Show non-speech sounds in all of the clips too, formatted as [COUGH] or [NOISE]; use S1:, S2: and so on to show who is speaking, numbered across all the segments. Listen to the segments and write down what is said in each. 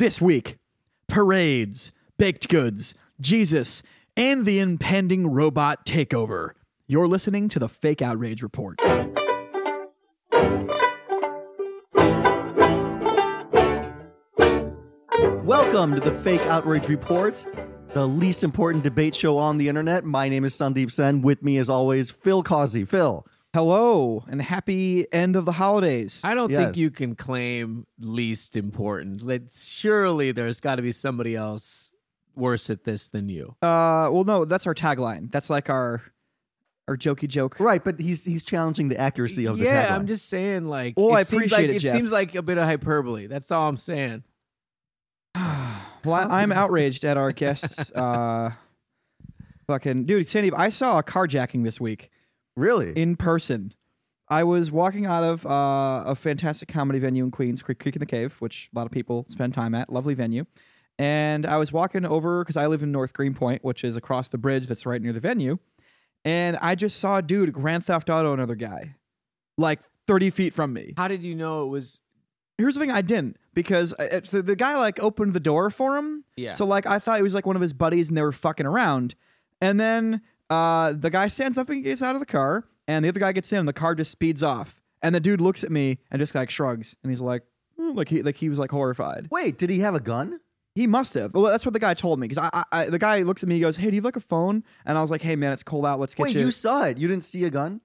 S1: This week, parades, baked goods, Jesus, and the impending robot takeover. You're listening to the Fake Outrage Report.
S2: Welcome to the Fake Outrage Report, the least important debate show on the internet. My name is Sandeep Sen. With me, as always, Phil Causey. Phil.
S1: Hello, and happy end of the holidays.
S3: I don't
S2: Yes.
S3: think you can claim least important. Like, surely there's got to be somebody else worse at this than you.
S1: Uh, well, no, that's our tagline. That's like our our jokey joke.
S2: Right, but he's he's challenging the accuracy of the
S3: yeah,
S2: tagline.
S3: I'm just saying. Like,
S1: Well, I
S3: seems
S1: appreciate
S3: like,
S1: it,
S3: It
S1: Jeff.
S3: seems like a bit of hyperbole. That's all I'm saying. [SIGHS]
S1: Well, I, I'm outraged at our guests. [LAUGHS] Uh, fucking dude, Sandy, I saw a carjacking this week
S2: really.
S1: in person. I was walking out of uh, a fantastic comedy venue in Queens, Creek, Creek in the Cave, which a lot of people spend time at. Lovely venue. And I was walking over because I live in North Greenpoint, which is across the bridge that's right near the venue. And I just saw a dude Grand Theft Auto another guy, like 30 feet from me.
S3: How did you know it was?
S1: Here's the thing I didn't because uh, it's the, the guy like opened the door for him.
S3: Yeah.
S1: So like I thought he was like one of his buddies and they were fucking around. And then uh, the guy stands up and gets out of the car, and the other guy gets in, and the car just speeds off. And the dude looks at me and just like shrugs, and he's like, "Hmm," like he like he was like horrified.
S2: Wait, did he have a gun?
S1: He must have. Well, that's what the guy told me because I, I, I the guy looks at me, he goes, "Hey, do you have like a phone?" And I was like, "Hey man, it's cold out. Let's get you.
S2: Wait,
S1: you."
S2: you saw it. You didn't see a gun?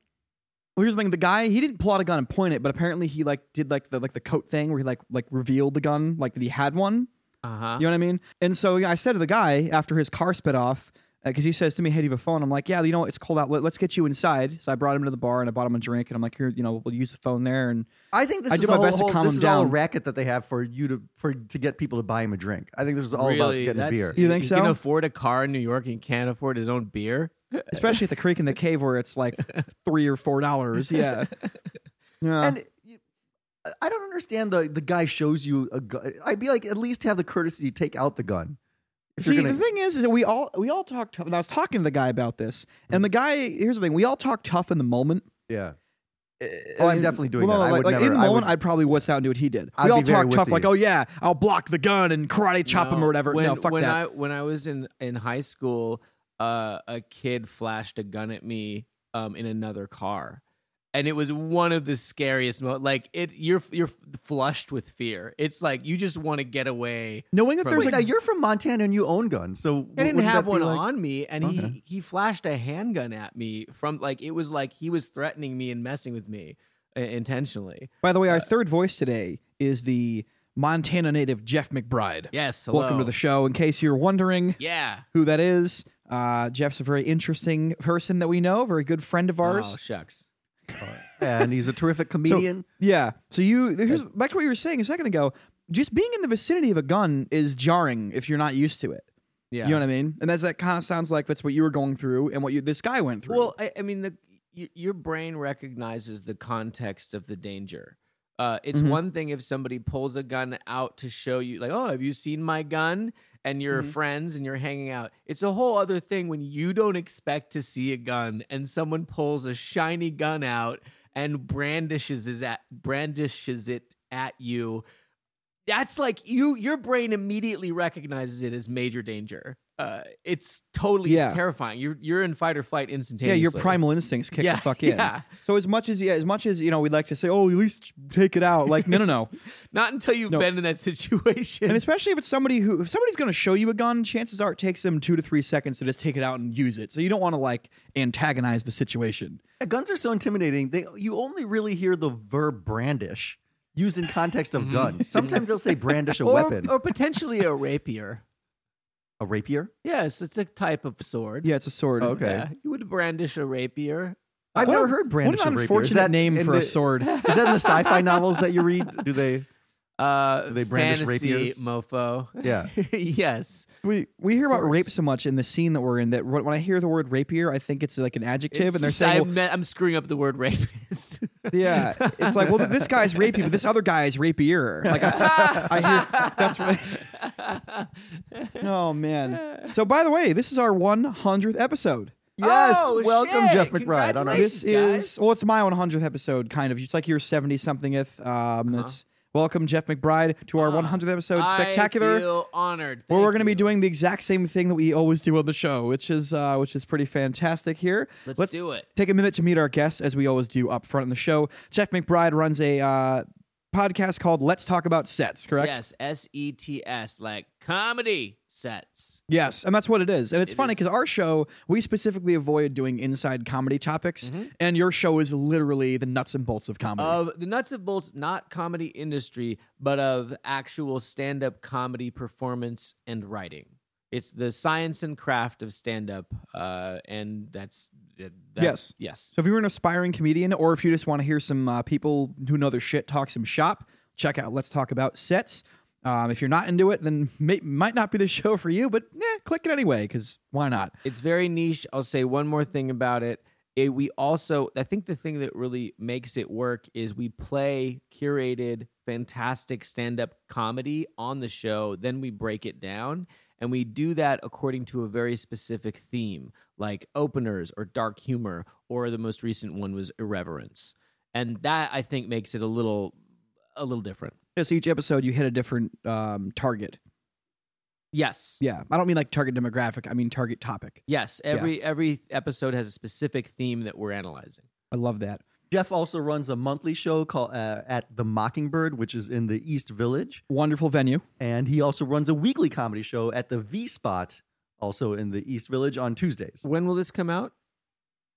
S1: Well, here's the thing: the guy he didn't pull out a gun and point it, but apparently he like did like the like the coat thing where he like like revealed the gun, like that he had one.
S3: Uh huh.
S1: You know what I mean? And so I said to the guy after his car spit off, Uh, because he says to me, "Hey, do you have a phone?" I'm like, "Yeah, you know what? it's cold out. Let, us get you inside." So I brought him to the bar and I bought him a drink, and I'm like, "Here, you know, we'll use the phone there." And
S2: I think this
S1: I
S2: is
S1: did my
S2: all,
S1: best to calm
S2: this
S1: him
S2: is all a
S1: down.
S2: racket that they have for you to for to get people to buy him a drink. I think this is all about
S3: really?
S2: getting a
S3: That's-
S2: beer.
S1: You think
S3: he
S1: so?
S3: can afford a car in New York and can't afford his own beer. [LAUGHS]
S1: especially at the creek in the cave where it's like [LAUGHS] three or four dollars. Yeah, [LAUGHS] yeah.
S2: And you, I don't understand the the guy shows you a gun. I'd be like, at least have the courtesy to take out the gun. If
S1: See,
S2: gonna,
S1: the thing is, is that we all we all talk tough. And I was talking to the guy about this, and the guy here's the thing: we all talk tough in the moment.
S2: yeah,
S1: Uh,
S2: Oh, I'm definitely doing
S1: well,
S2: that.
S1: no,
S2: I
S1: like,
S2: would
S1: like,
S2: never-
S1: in the
S2: I
S1: moment,
S2: would-
S1: I'd probably wuss out and do what he did.
S2: I'd
S1: we all talk tough,
S2: wussy.
S1: like, "Oh yeah, I'll block the gun and karate chop him or whatever."
S3: When,
S1: no, fuck
S3: when
S1: that.
S3: I when I was in in high school, uh, a kid flashed a gun at me um, in another car, and it was one of the scariest. Mo- like it, you're you're flushed with fear. It's like you just want to get away.
S1: Knowing that there's
S2: Wait,
S1: like
S2: now you're from Montana and you own guns, so
S3: I didn't have one
S2: like-
S3: on me, and
S2: Okay.
S3: he he flashed a handgun at me from like it was like he was threatening me and messing with me uh, intentionally.
S1: By the way, our third voice today is the Montana native Jeff McBride.
S3: Yes, hello.
S1: Welcome to the show. In case you're wondering
S3: Yeah.
S1: who that is, uh, Jeff's a very interesting person that we know, very good friend of ours.
S3: Oh shucks.
S2: And he's a terrific comedian.
S1: Yeah. So you here's back to what you were saying a second ago. Just being in the vicinity of a gun is jarring if you're not used to it.
S3: Yeah.
S1: You know what I mean? And that's that kind of sounds like that's what you were going through and what you this guy went through.
S3: Well, I, I mean, the y- your brain recognizes the context of the danger. Uh, it's
S1: Mhm.
S3: one thing if somebody pulls a gun out to show you, like, "Oh, have you seen my gun?" and you're
S1: Mhm.
S3: friends and you're hanging out. It's a whole other thing when you don't expect to see a gun and someone pulls a shiny gun out and brandishes is at brandishes it at you. That's like you. Your brain immediately recognizes it as major danger. Uh, it's totally
S1: Yeah.
S3: it's terrifying. You're you're in fight or flight instantaneously.
S1: yeah, your primal instincts kick
S3: Yeah,
S1: the fuck [LAUGHS] in.
S3: yeah.
S1: So as much as yeah, as much as you know, we'd like to say, oh, at least take it out. [LAUGHS] Like no, no, no.
S3: Not until you've
S1: No.
S3: been in that situation.
S1: and especially if it's somebody who, if somebody's going to show you a gun, chances are it takes them two to three seconds to just take it out and use it. So you don't want to like antagonize the situation.
S2: Yeah, guns are so intimidating. They you only really hear the verb brandish used in context of guns. Sometimes they'll say brandish a [LAUGHS]
S3: or,
S2: weapon,
S3: or potentially a rapier.
S2: A rapier.
S3: Yes, it's a type of sword.
S1: Yeah, it's a sword.
S2: Oh, Okay.
S3: Yeah, you would brandish a rapier.
S2: I've
S1: What
S2: never heard brandish
S1: what an
S2: a rapier. Is
S1: unfortunate
S2: that
S1: name
S2: in
S1: for a sword. [LAUGHS]
S2: Is that in the sci-fi novels that you read? Do they? [LAUGHS]
S3: Uh,
S2: Do they brandish
S3: fantasy
S2: rapiers?
S3: mofo.
S2: Yeah. [LAUGHS]
S3: yes.
S1: We we hear about rape so much in the scene that we're in that when when I hear the word rapier, I think it's like an adjective, and they're
S3: It's-
S1: saying,
S3: I'm, I'm screwing up the word rapist.
S1: yeah, it's like, well, this guy's rapey, but this other guy is rapier. Like I, I hear that's what. [LAUGHS] Oh man. So by the way, this is our 100th episode.
S2: Yes.
S3: Oh,
S2: Welcome,
S3: shit.
S2: Jeff McBride. On our,
S3: Congratulations.
S1: This is
S3: guys.
S1: well, it's my 100th episode, kind of. It's like your 70 somethingth. Um,
S3: Uh-huh.
S1: It's welcome Jeff McBride to our
S3: Ah,
S1: 100th episode spectacular.
S3: I feel honored.
S1: where we're going to be doing the exact same thing that we always do on the show, which is uh, which is pretty fantastic here.
S3: Let's,
S1: let's
S3: do it.
S1: take a minute to meet our guests as we always do up front in the show. Jeff McBride runs a uh, podcast called Let's Talk About Sets, correct?
S3: Yes, S E T S, like comedy sets.
S1: Yes, and that's what it is. And it's
S3: It
S1: funny because our show, we specifically avoid doing inside comedy topics,
S3: Mm-hmm.
S1: and your show is literally the nuts and bolts of comedy.
S3: Of the nuts and bolts, not comedy industry, but of actual stand up comedy performance and writing. It's the science and craft of stand up. Uh, and that's. that-
S1: Yes.
S3: Yes.
S1: so if you're an aspiring comedian, or if you just want to hear some uh, people who know their shit talk some shop, check out Let's Talk About Sets. Um, if you're not into it, then may, might not be the [LAUGHS] show for you, but eh, click it anyway because why not?
S3: It's very niche. I'll say one more thing about it. it. We also, I think the thing that really makes it work is we play curated, fantastic stand up comedy on the show. Then we break it down. And we do that according to a very specific theme, like openers or dark humor, or the most recent one was irreverence. And that I think makes it a little, a little different.
S1: Yeah, so each episode you hit a different um, target.
S3: Yes.
S1: Yeah, I don't mean like target demographic. I mean target topic.
S3: Yes. Every every episode has a specific theme that we're analyzing.
S1: I love that.
S2: Jeff also runs a monthly show called uh, at the Mockingbird, which is in the East Village,
S1: Wonderful venue.
S2: and he also runs a weekly comedy show at the V Spot, also in the East Village on Tuesdays.
S3: When will this come out?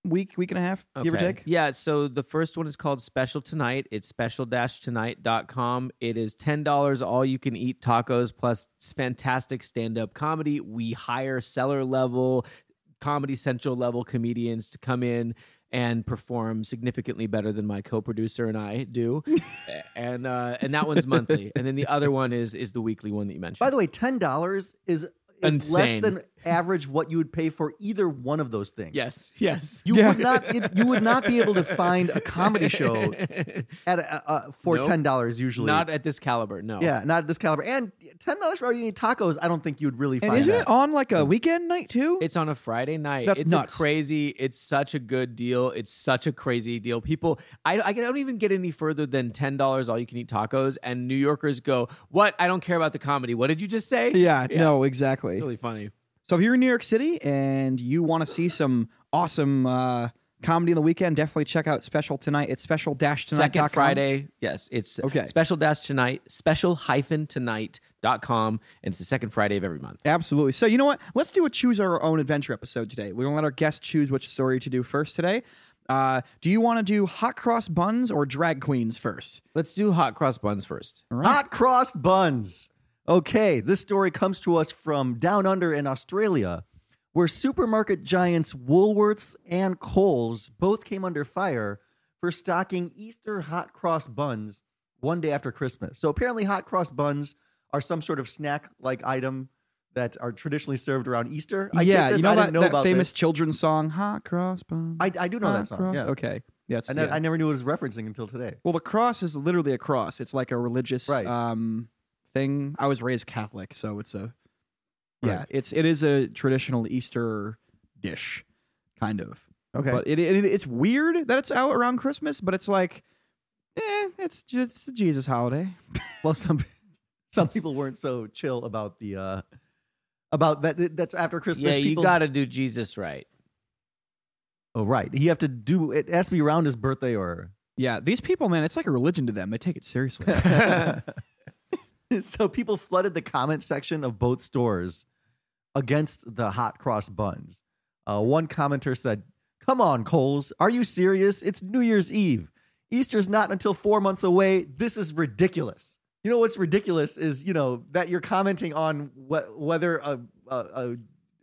S1: Week, week and a half, give or
S3: Okay.
S1: take.
S3: Yeah, so the first one is called Special Tonight. It's special-tonight.com. It is $10 all you can eat tacos plus fantastic stand-up comedy. We hire Cellar level, Comedy Central level comedians to come in and perform significantly better than my co-producer and I do. [LAUGHS] and uh, and that one's monthly. And then the other one is is the weekly one that you mentioned.
S2: By the way, ten dollars is is less than average what you would pay for either one of those things.
S3: yes, yes.
S2: You
S1: Yeah.
S2: would not if- you would not be able to find a comedy [LAUGHS] show at a, uh, for
S3: Nope.
S2: ten dollars usually.
S3: Not at this caliber, no.
S2: yeah, not at this caliber. And ten dollars for all you eat tacos, I don't think you would really
S1: And
S2: find
S1: isn't
S2: that.
S1: it on like a weekend night too?
S3: It's on a Friday night.
S1: That's
S3: it's
S1: nuts.
S3: A crazy. It's such a good deal. It's such a crazy deal. People, I, I don't even get any further than ten dollars all you can eat tacos, and New Yorkers go, "What? I don't care about the comedy. What did you just say?"
S1: yeah, no, exactly.
S3: it's really funny.
S1: So if you're in New York City and you want to see some awesome uh, comedy on the weekend, definitely check out Special Tonight. It's special dash tonight.
S3: Second Friday, yes, it's
S1: Okay.
S3: Special dash tonight, special hyphen tonight dot com, and it's the second Friday of every month.
S1: Absolutely. So you know what? Let's do a choose our own adventure episode today. We're gonna let our guests choose which story to do first today. Uh, do you want to do hot cross buns or drag queens first?
S3: Let's do hot cross buns first.
S1: All right.
S2: Hot cross buns. Okay, this story comes to us from down under in Australia, where supermarket giants Woolworths and Coles both came under fire for stocking Easter hot cross buns one day after Christmas. So apparently, hot cross buns are some sort of snack-like item that are traditionally served around Easter. I
S1: yeah,
S2: this,
S1: you know
S2: I
S1: that,
S2: didn't know
S1: that famous
S2: this.
S1: children's song, "Hot Cross Buns."
S2: I, I do know that song.
S1: Cross-
S2: Yeah.
S1: Okay. Yes.
S2: I, ne-
S1: yeah.
S2: I never knew it was referencing until today.
S1: Well, the cross is literally a cross. It's like a religious
S2: Right.
S1: um, thing. I was raised Catholic, so it's a yeah.
S2: Right.
S1: It's it is a traditional Easter dish, kind of.
S2: Okay.
S1: But it, it it's weird that it's out around Christmas, but it's like, eh, it's just a Jesus holiday. [LAUGHS]
S2: Well, some some people weren't so chill about the uh about that. That's after Christmas.
S3: Yeah, you
S2: people,
S3: got to do Jesus right.
S2: Oh, right. You have to do it. Has to be around his birthday or.
S1: Yeah, these people, man, it's like a religion to them. They take it seriously. [LAUGHS] [LAUGHS] [LAUGHS]
S2: so people flooded the comment section of both stores against the hot cross buns. Uh, one commenter said, "Come on, Coles, are you serious? It's New Year's Eve. Easter's not until four months away. This is ridiculous." You know what's ridiculous is you know that you're commenting on wh- whether a, a,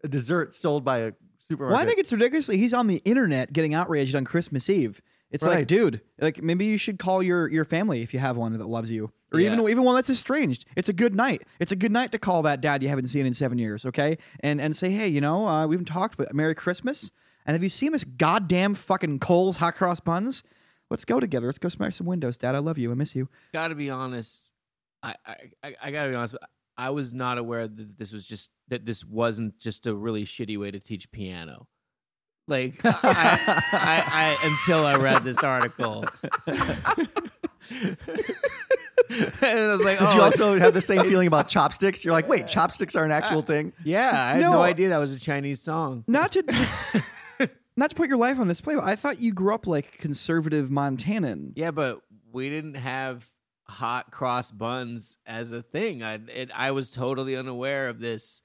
S2: a, dessert sold by a supermarket.
S1: well, I think it's ridiculous. He's on the internet getting outraged on Christmas Eve. It's like, dude, like maybe you should call your your family if you have one that loves you, or
S3: Yeah.
S1: even even one that's estranged. It's a good night. It's a good night to call that dad you haven't seen in seven years, okay? And and say, hey, you know, uh, we haven't talked, but Merry Christmas. And have you seen this goddamn fucking Cole's hot cross buns? Let's go together. Let's go smash some windows, Dad. I love you. I miss you.
S3: got to be honest. I, I, I, I got to be honest. I was not aware that this was just that this wasn't just a really shitty way to teach piano. Like I, I, I until I read this article. and I was like,
S2: Did
S3: oh,
S2: you also have the same feeling about chopsticks? You're like, wait, chopsticks are an actual uh, thing.
S3: yeah, I had
S1: No.
S3: no idea that was a Chinese song.
S1: not to [LAUGHS] not to put your life on display, but I thought you grew up like conservative Montanan.
S3: Yeah, but we didn't have hot cross buns as a thing. I it, I was totally unaware of this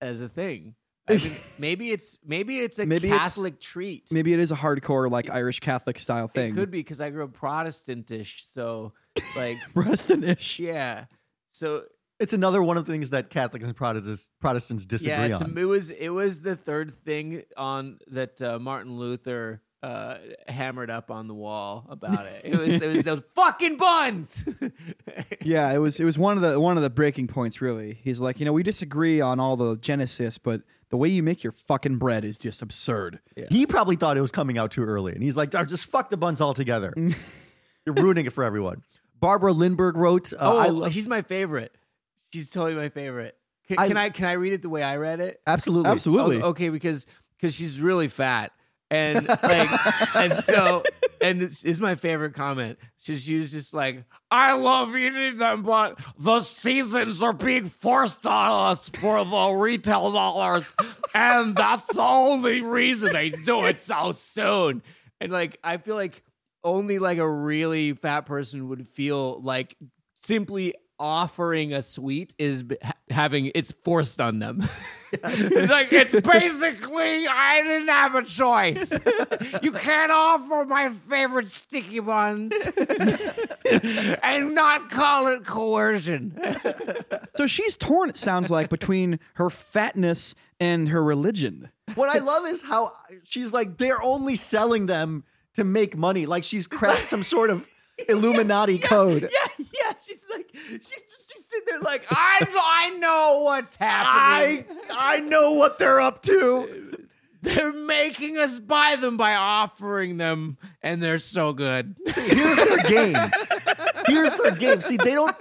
S3: as a thing. I mean, maybe it's maybe it's a
S1: Maybe it's-
S3: Catholic treat.
S1: Maybe it is a hardcore like Irish Catholic style thing.
S3: It could be because I grew up Protestantish, so like [LAUGHS]
S1: Protestant-ish.
S3: yeah. So
S2: It's another one of the things that Catholics and Protestants Protestants disagree
S3: yeah, it's,
S2: on.
S3: it was it was the third thing on that uh, Martin Luther uh, hammered up on the wall about it. It was it was those fucking buns. [LAUGHS]
S1: Yeah, it was it was one of the one of the breaking points really. He's like, you know, we disagree on all the genesis, but the way you make your fucking bread is just absurd.
S2: He probably thought it was coming out too early, and he's like, "Oh, "Just fuck the buns altogether. [LAUGHS] You're ruining it for everyone." Barbara Lindbergh wrote, uh,
S3: oh,
S2: I love-
S3: she's my favorite. She's totally my favorite. Can,
S2: I-
S3: can I can I read it the way I read it?
S2: "Absolutely,
S1: Absolutely.
S3: Okay, because because she's really fat and like and so and it's, it's my favorite comment. She, she was just like, "I love eating them, but the seasons are being forced on us for the retail dollars, and that's the only reason they do it so soon." And like, I feel like only like a really fat person would feel like simply offering a sweet is ha- having it's forced on them. [LAUGHS] [LAUGHS] it's like it's basically I didn't have a choice. you can't offer my favorite sticky buns [LAUGHS] and not call it coercion.
S1: So she's torn, it sounds like, between her fatness and her religion.
S2: What I love is how she's like, they're only selling them to make money. Like she's cracked some sort of [LAUGHS] Illuminati code.
S3: Yeah, yeah. She's like she's just she's sitting there like I I know what's happening.
S2: I I know what they're up to.
S3: They're making us buy them by offering them, and they're so good.
S2: Here's their game. Here's their game. See, they don't.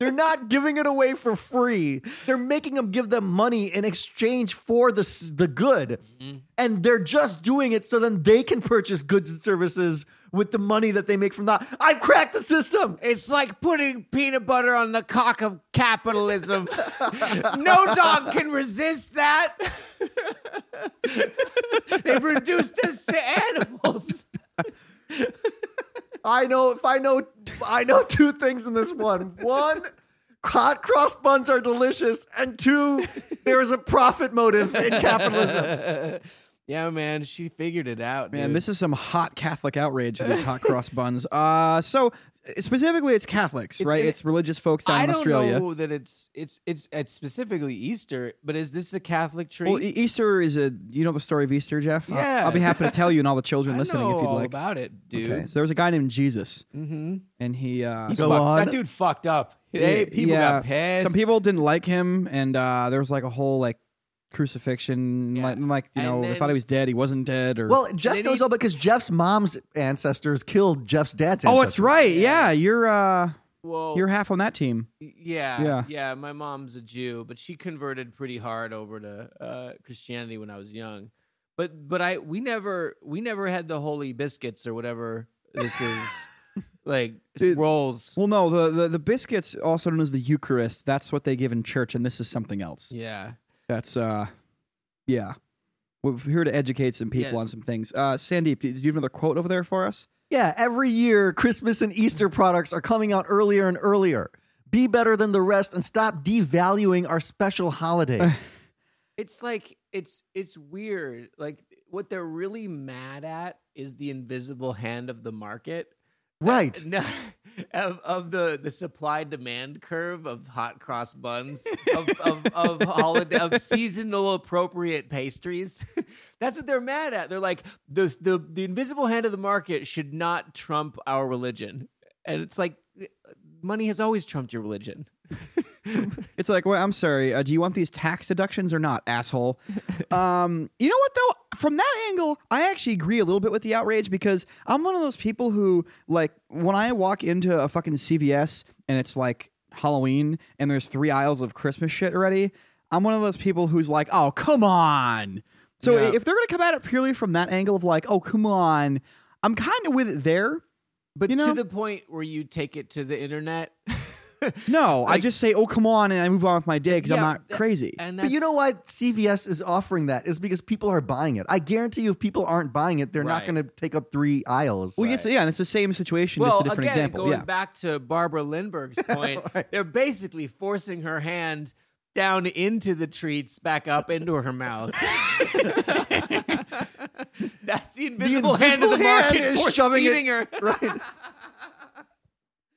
S2: They're not giving it away for free. They're making them give them money in exchange for the the good, mm-hmm. and they're just doing it so then they can purchase goods and services with the money that they make from that. I've cracked the system.
S3: It's like putting peanut butter on the cock of capitalism. [LAUGHS] no dog can resist that. [LAUGHS] They've reduced us to animals.
S2: I know if I know I know two things in this one. One, hot cross buns are delicious, and two, there is a profit motive in capitalism. [LAUGHS]
S3: yeah, man, she figured it out.
S1: Man,
S3: dude.
S1: this is some hot Catholic outrage for these hot cross [LAUGHS] buns. Uh, so specifically, it's Catholics,
S3: It's-
S1: right?
S3: it-
S1: It's religious folks down
S3: I
S1: in
S3: don't
S1: Australia.
S3: know that it's it's it's it's specifically Easter, but is this a Catholic treat?
S1: Well, Easter is a. You know the story of Easter, Jeff? I'll-
S3: Yeah.
S1: I'll, be happy to tell you and all the [LAUGHS] children listening
S3: know
S1: if you'd
S3: all
S1: like.
S3: about it, dude.
S1: Okay, so there was a guy named Jesus,
S3: Mm-hmm.
S1: and he. Uh,
S2: Go
S3: Fuck-
S2: on.
S3: That dude fucked up. They, people
S1: yeah,
S3: got pissed.
S1: Some people didn't like him, and uh, there was like a whole like crucifixion.
S3: Yeah.
S1: Like, like you
S3: And
S1: know, they thought he was dead. He wasn't dead. Or
S2: Well, Jeff knows
S3: need-
S2: all because Jeff's mom's ancestors killed Jeff's dad's
S1: oh,
S2: ancestors.
S1: it's right. Yeah, you're uh,
S3: Well,
S1: you're half on that team.
S3: Yeah,
S1: Yeah.
S3: yeah, My mom's a Jew, but she converted pretty hard over to uh, Christianity when I was young. But but I we never we never had the holy biscuits or whatever this is [LAUGHS] like
S1: Dude.
S3: rolls.
S1: Well, no, the, the the biscuits, also known as the Eucharist, that's what they give in church, and this is something else.
S3: Yeah,
S1: That's uh, yeah. We're here to educate some people
S3: Yeah.
S1: on some things. Uh, Sandeep, did you have another quote over there for us?
S2: Yeah, every year Christmas and Easter products are coming out earlier and earlier. Be better than the rest and stop devaluing our special holidays. [LAUGHS]
S3: it's like it's it's weird. Like what they're really mad at is the invisible hand of the market.
S2: right. [LAUGHS]
S3: No, of, of the the supply demand curve of hot cross buns of of, of holiday of seasonal appropriate pastries. [LAUGHS] That's what they're mad at. They're like the the the invisible hand of the market should not trump our religion, and it's like eh, money has always trumped your religion. [LAUGHS] [LAUGHS]
S1: It's like, well, I'm sorry. Uh, do you want these tax deductions or not, asshole? [LAUGHS] um, you know what though? From that angle, I actually agree a little bit with the outrage because I'm one of those people who, like, when I walk into a fucking CVS and it's like Halloween and there's three aisles of Christmas shit already, I'm one of those people who's like, oh, come on. So
S3: Yeah.
S1: if they're gonna come at it purely from that angle of like, oh, come on, I'm kind of with it there.
S3: But
S1: You know?
S3: to the point where you take it to the internet. [LAUGHS]
S1: No, I just say, "Oh, come on," and I move on with my day because I'm not crazy.
S3: And
S2: But you know why? CVS is offering that is because people are buying it. I guarantee you, if people aren't buying it, they're not going to take up three aisles.
S1: well, it's, yeah, and it's the same situation,
S3: Well,
S1: just a different
S3: again,
S1: example.
S3: going
S1: Yeah,
S3: back to Barbara Lindbergh's [LAUGHS] point,
S2: Right.
S3: they're basically forcing her hand down into the treats, back up into her mouth. [LAUGHS] That's the invisible, hand of the market
S2: hand is
S3: force
S2: shoving it-
S3: feeding her.
S2: right.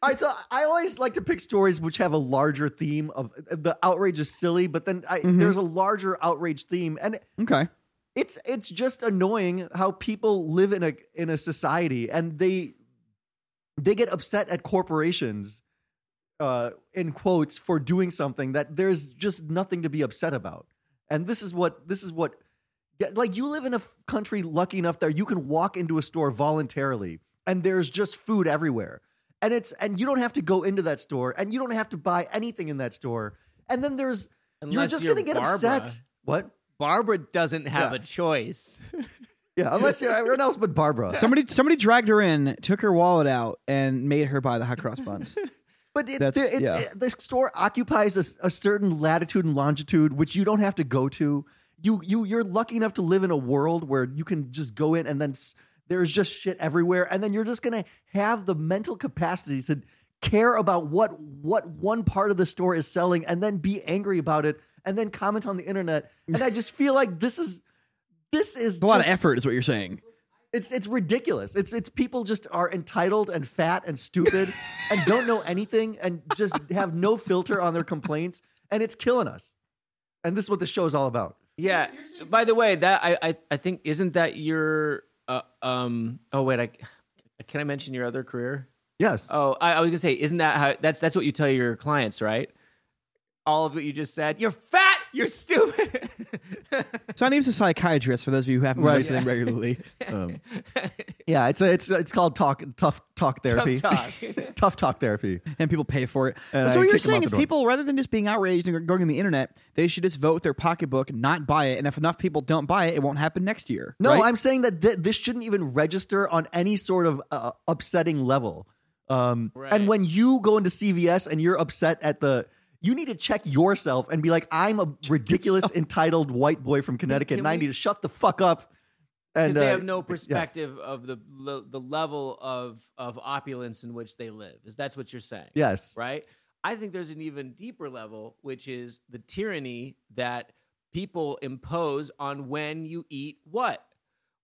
S2: All right, so I always like to pick stories which have a larger theme of the outrage is silly, but then I,
S1: Mhm.
S2: there's a larger outrage theme, and
S1: okay.
S2: it's it's just annoying how people live in a in a society and they they get upset at corporations uh in quotes for doing something that there's just nothing to be upset about and this is what this is what like you live in a country lucky enough that you can walk into a store voluntarily and there's just food everywhere and it's and you don't have to go into that store and you don't have to buy anything in that store and then there's you're just
S3: you're
S2: gonna get
S3: Barbara.
S2: upset what
S3: Barbara doesn't have
S2: Yeah.
S3: a choice. [LAUGHS]
S2: yeah unless you're everyone else but barbara [LAUGHS]
S1: Somebody, somebody dragged her in, took her wallet out, and made her buy the hot cross buns. [LAUGHS]
S2: But it,
S1: That's-
S2: the, it's,
S1: yeah.
S2: it- the store occupies a, a certain latitude and longitude, which you don't have to go to. You you you're lucky enough to live in a world where you can just go in and then s- there's just shit everywhere, and then you're just gonna have the mental capacity to care about what what one part of the store is selling, and then be angry about it, and then comment on the internet. And I just feel like this is this is
S1: It's a lot of effort, is what you're saying.
S2: it's it's ridiculous. It's it's people just are entitled and fat and stupid [LAUGHS] and don't know anything and just have no filter on their complaints and it's killing us. And this is what the show is all about.
S3: Yeah. So, by the way, that I, I I think isn't that your uh, um oh wait I can I mention your other career?
S2: Yes.
S3: Oh, I, I was gonna say, isn't that how that's that's what you tell your clients, right? All of what you just said. You're fat. You're stupid. [LAUGHS]
S1: Sandeep's a psychiatrist. For those of you who haven't been
S2: Right.
S1: listening regularly, [LAUGHS]
S2: Um, yeah, it's a, it's it's called talk tough talk therapy.
S3: talk. [LAUGHS]
S2: tough talk therapy.
S1: and people pay for it.
S2: And
S1: so
S2: I
S1: what you're
S2: kick 'em
S1: saying is,
S2: door.
S1: people rather than just being outraged and going on the internet, they should just vote with their pocketbook, not buy it. And if enough people don't buy it, it won't happen next year.
S2: No,
S1: right?
S2: I'm saying that th- this shouldn't even register on any sort of uh, upsetting level. Um,
S3: Right.
S2: And when you go into CVS and you're upset at the, you need to check yourself and be like, I'm a ridiculous, entitled white boy from Connecticut, and I need to shut the fuck up.
S3: Because
S2: And
S3: they
S2: uh,
S3: have no
S2: yes.
S3: perspective of the the level of of opulence in which they live. Is that's what you're saying?
S2: Yes.
S3: right? I think there's an even deeper level, which is the tyranny that people impose on when you eat what.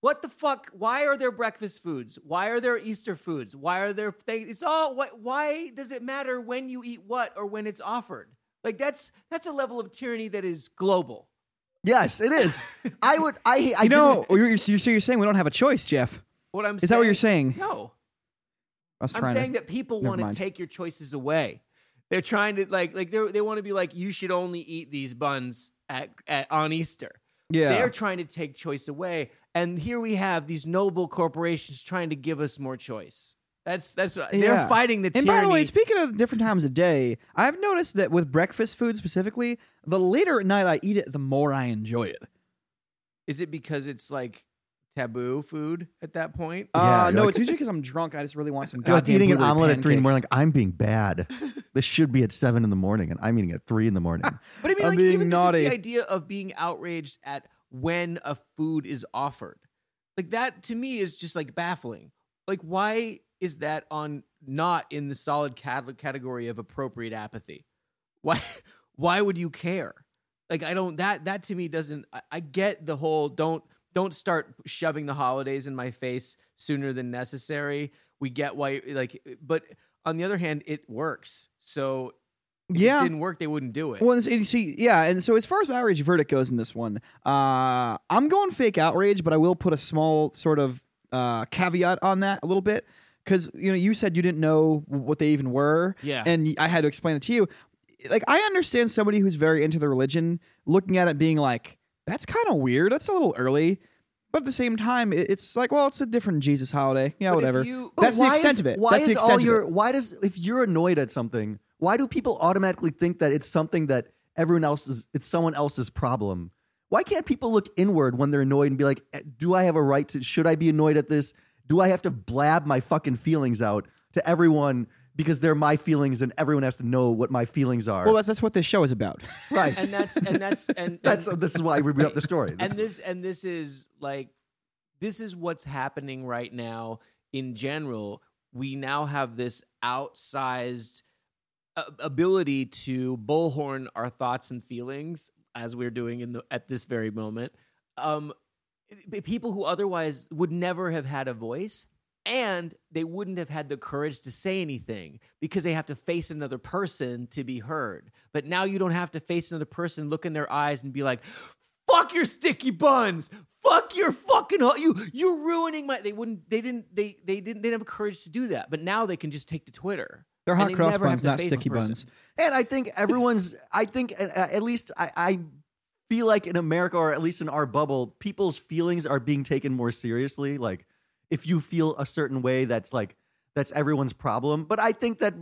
S3: What the fuck? Why are there breakfast foods? Why are there Easter foods? Why are there things? It's all what? Why does it matter when you eat what or when it's offered? Like that's that's a level of tyranny that is global.
S2: Yes, it is. [LAUGHS] I would. I. I
S1: you know,
S2: didn't-
S1: you're, you're, so you're saying we don't have a choice, Jeff.
S3: What I'm saying
S1: Is that what you're saying?
S3: No,
S1: I was
S3: I'm saying
S1: to,
S3: that people want to take your choices away. They're trying to like like they they want to be like you should only eat these buns at, at on Easter.
S1: yeah.
S3: They're trying to take choice away, and here we have these noble corporations trying to give us more choice. That's that's what
S1: Yeah.
S3: they're fighting the tyranny.
S1: And by the way, speaking of different times of day, I've noticed that with breakfast food specifically, the later at night I eat it, the more I enjoy it.
S3: Is it because it's like taboo food at that point?
S2: Yeah,
S1: uh,
S2: you're
S1: no,
S2: like-
S1: it's usually because I'm drunk and I just really want some [LAUGHS]
S2: You're like eating an
S1: blueberry
S2: omelet at three in the morning. Like I'm being bad. [LAUGHS] this should be at seven in the morning, and I'm eating at three in the morning. [LAUGHS]
S3: But I mean,
S1: I'm
S3: like
S1: being
S3: even just
S1: naughty.
S3: the idea of being outraged at when a food is offered, like that to me is just like baffling. Like, why is that on not in the solid category of appropriate apathy? Why? [LAUGHS] Why would you care? Like, I don't. That that to me doesn't. I, I get the whole don't don't start shoving the holidays in my face sooner than necessary. We get why, like, but on the other hand, it works. So if
S1: Yeah.
S3: it didn't work, they wouldn't do it.
S1: Well, and you see, yeah, and so as far as outrage verdict goes in this one, uh, I'm going fake outrage, but I will put a small sort of uh, caveat on that a little bit because you know you said you didn't know what they even were,
S3: Yeah.
S1: and I had to explain it to you. Like I understand somebody who's very into the religion looking at it being like, "That's kind of weird. That's a little early." But at the same time, it's like, well, it's a different Jesus holiday. Yeah,
S3: But
S1: whatever.
S3: you-
S1: That's the extent
S2: is,
S1: of it.
S2: Why
S1: That's the
S2: is
S1: extent
S2: all
S1: of
S2: your?
S1: it.
S2: Why does if you're annoyed at something, why do people automatically think that it's something that everyone else's? It's someone else's problem. Why can't people look inward when they're annoyed and be like, "Eh, "Do I have a right to? Should I be annoyed at this? Do I have to blab my fucking feelings out to everyone because they're my feelings and everyone has to know what my feelings are?
S1: Well, that's, that's what this show is about. [LAUGHS]
S2: right.
S3: and that's and that's and,
S2: that's
S3: and,
S2: this is why we bring up the story.
S3: and
S2: This-
S3: this and this is like this is what's happening right now in general we now have this outsized ability to bullhorn our thoughts and feelings as we're doing in the at this very moment um people who otherwise would never have had a voice and they wouldn't have had the courage to say anything because they have to face another person to be heard. But now you don't have to face another person, look in their eyes, and be like, "Fuck your sticky buns, fuck your fucking you, you're ruining my." They wouldn't, they didn't, they they didn't, they didn't have courage to do that. But now they can just take to Twitter.
S1: They're hot cross buns, not sticky buns.
S2: And I think everyone's. [LAUGHS] I think uh, at least I, I feel like in America, or at least in our bubble, people's feelings are being taken more seriously. Like if you feel a certain way, that's like that's everyone's problem. But I think that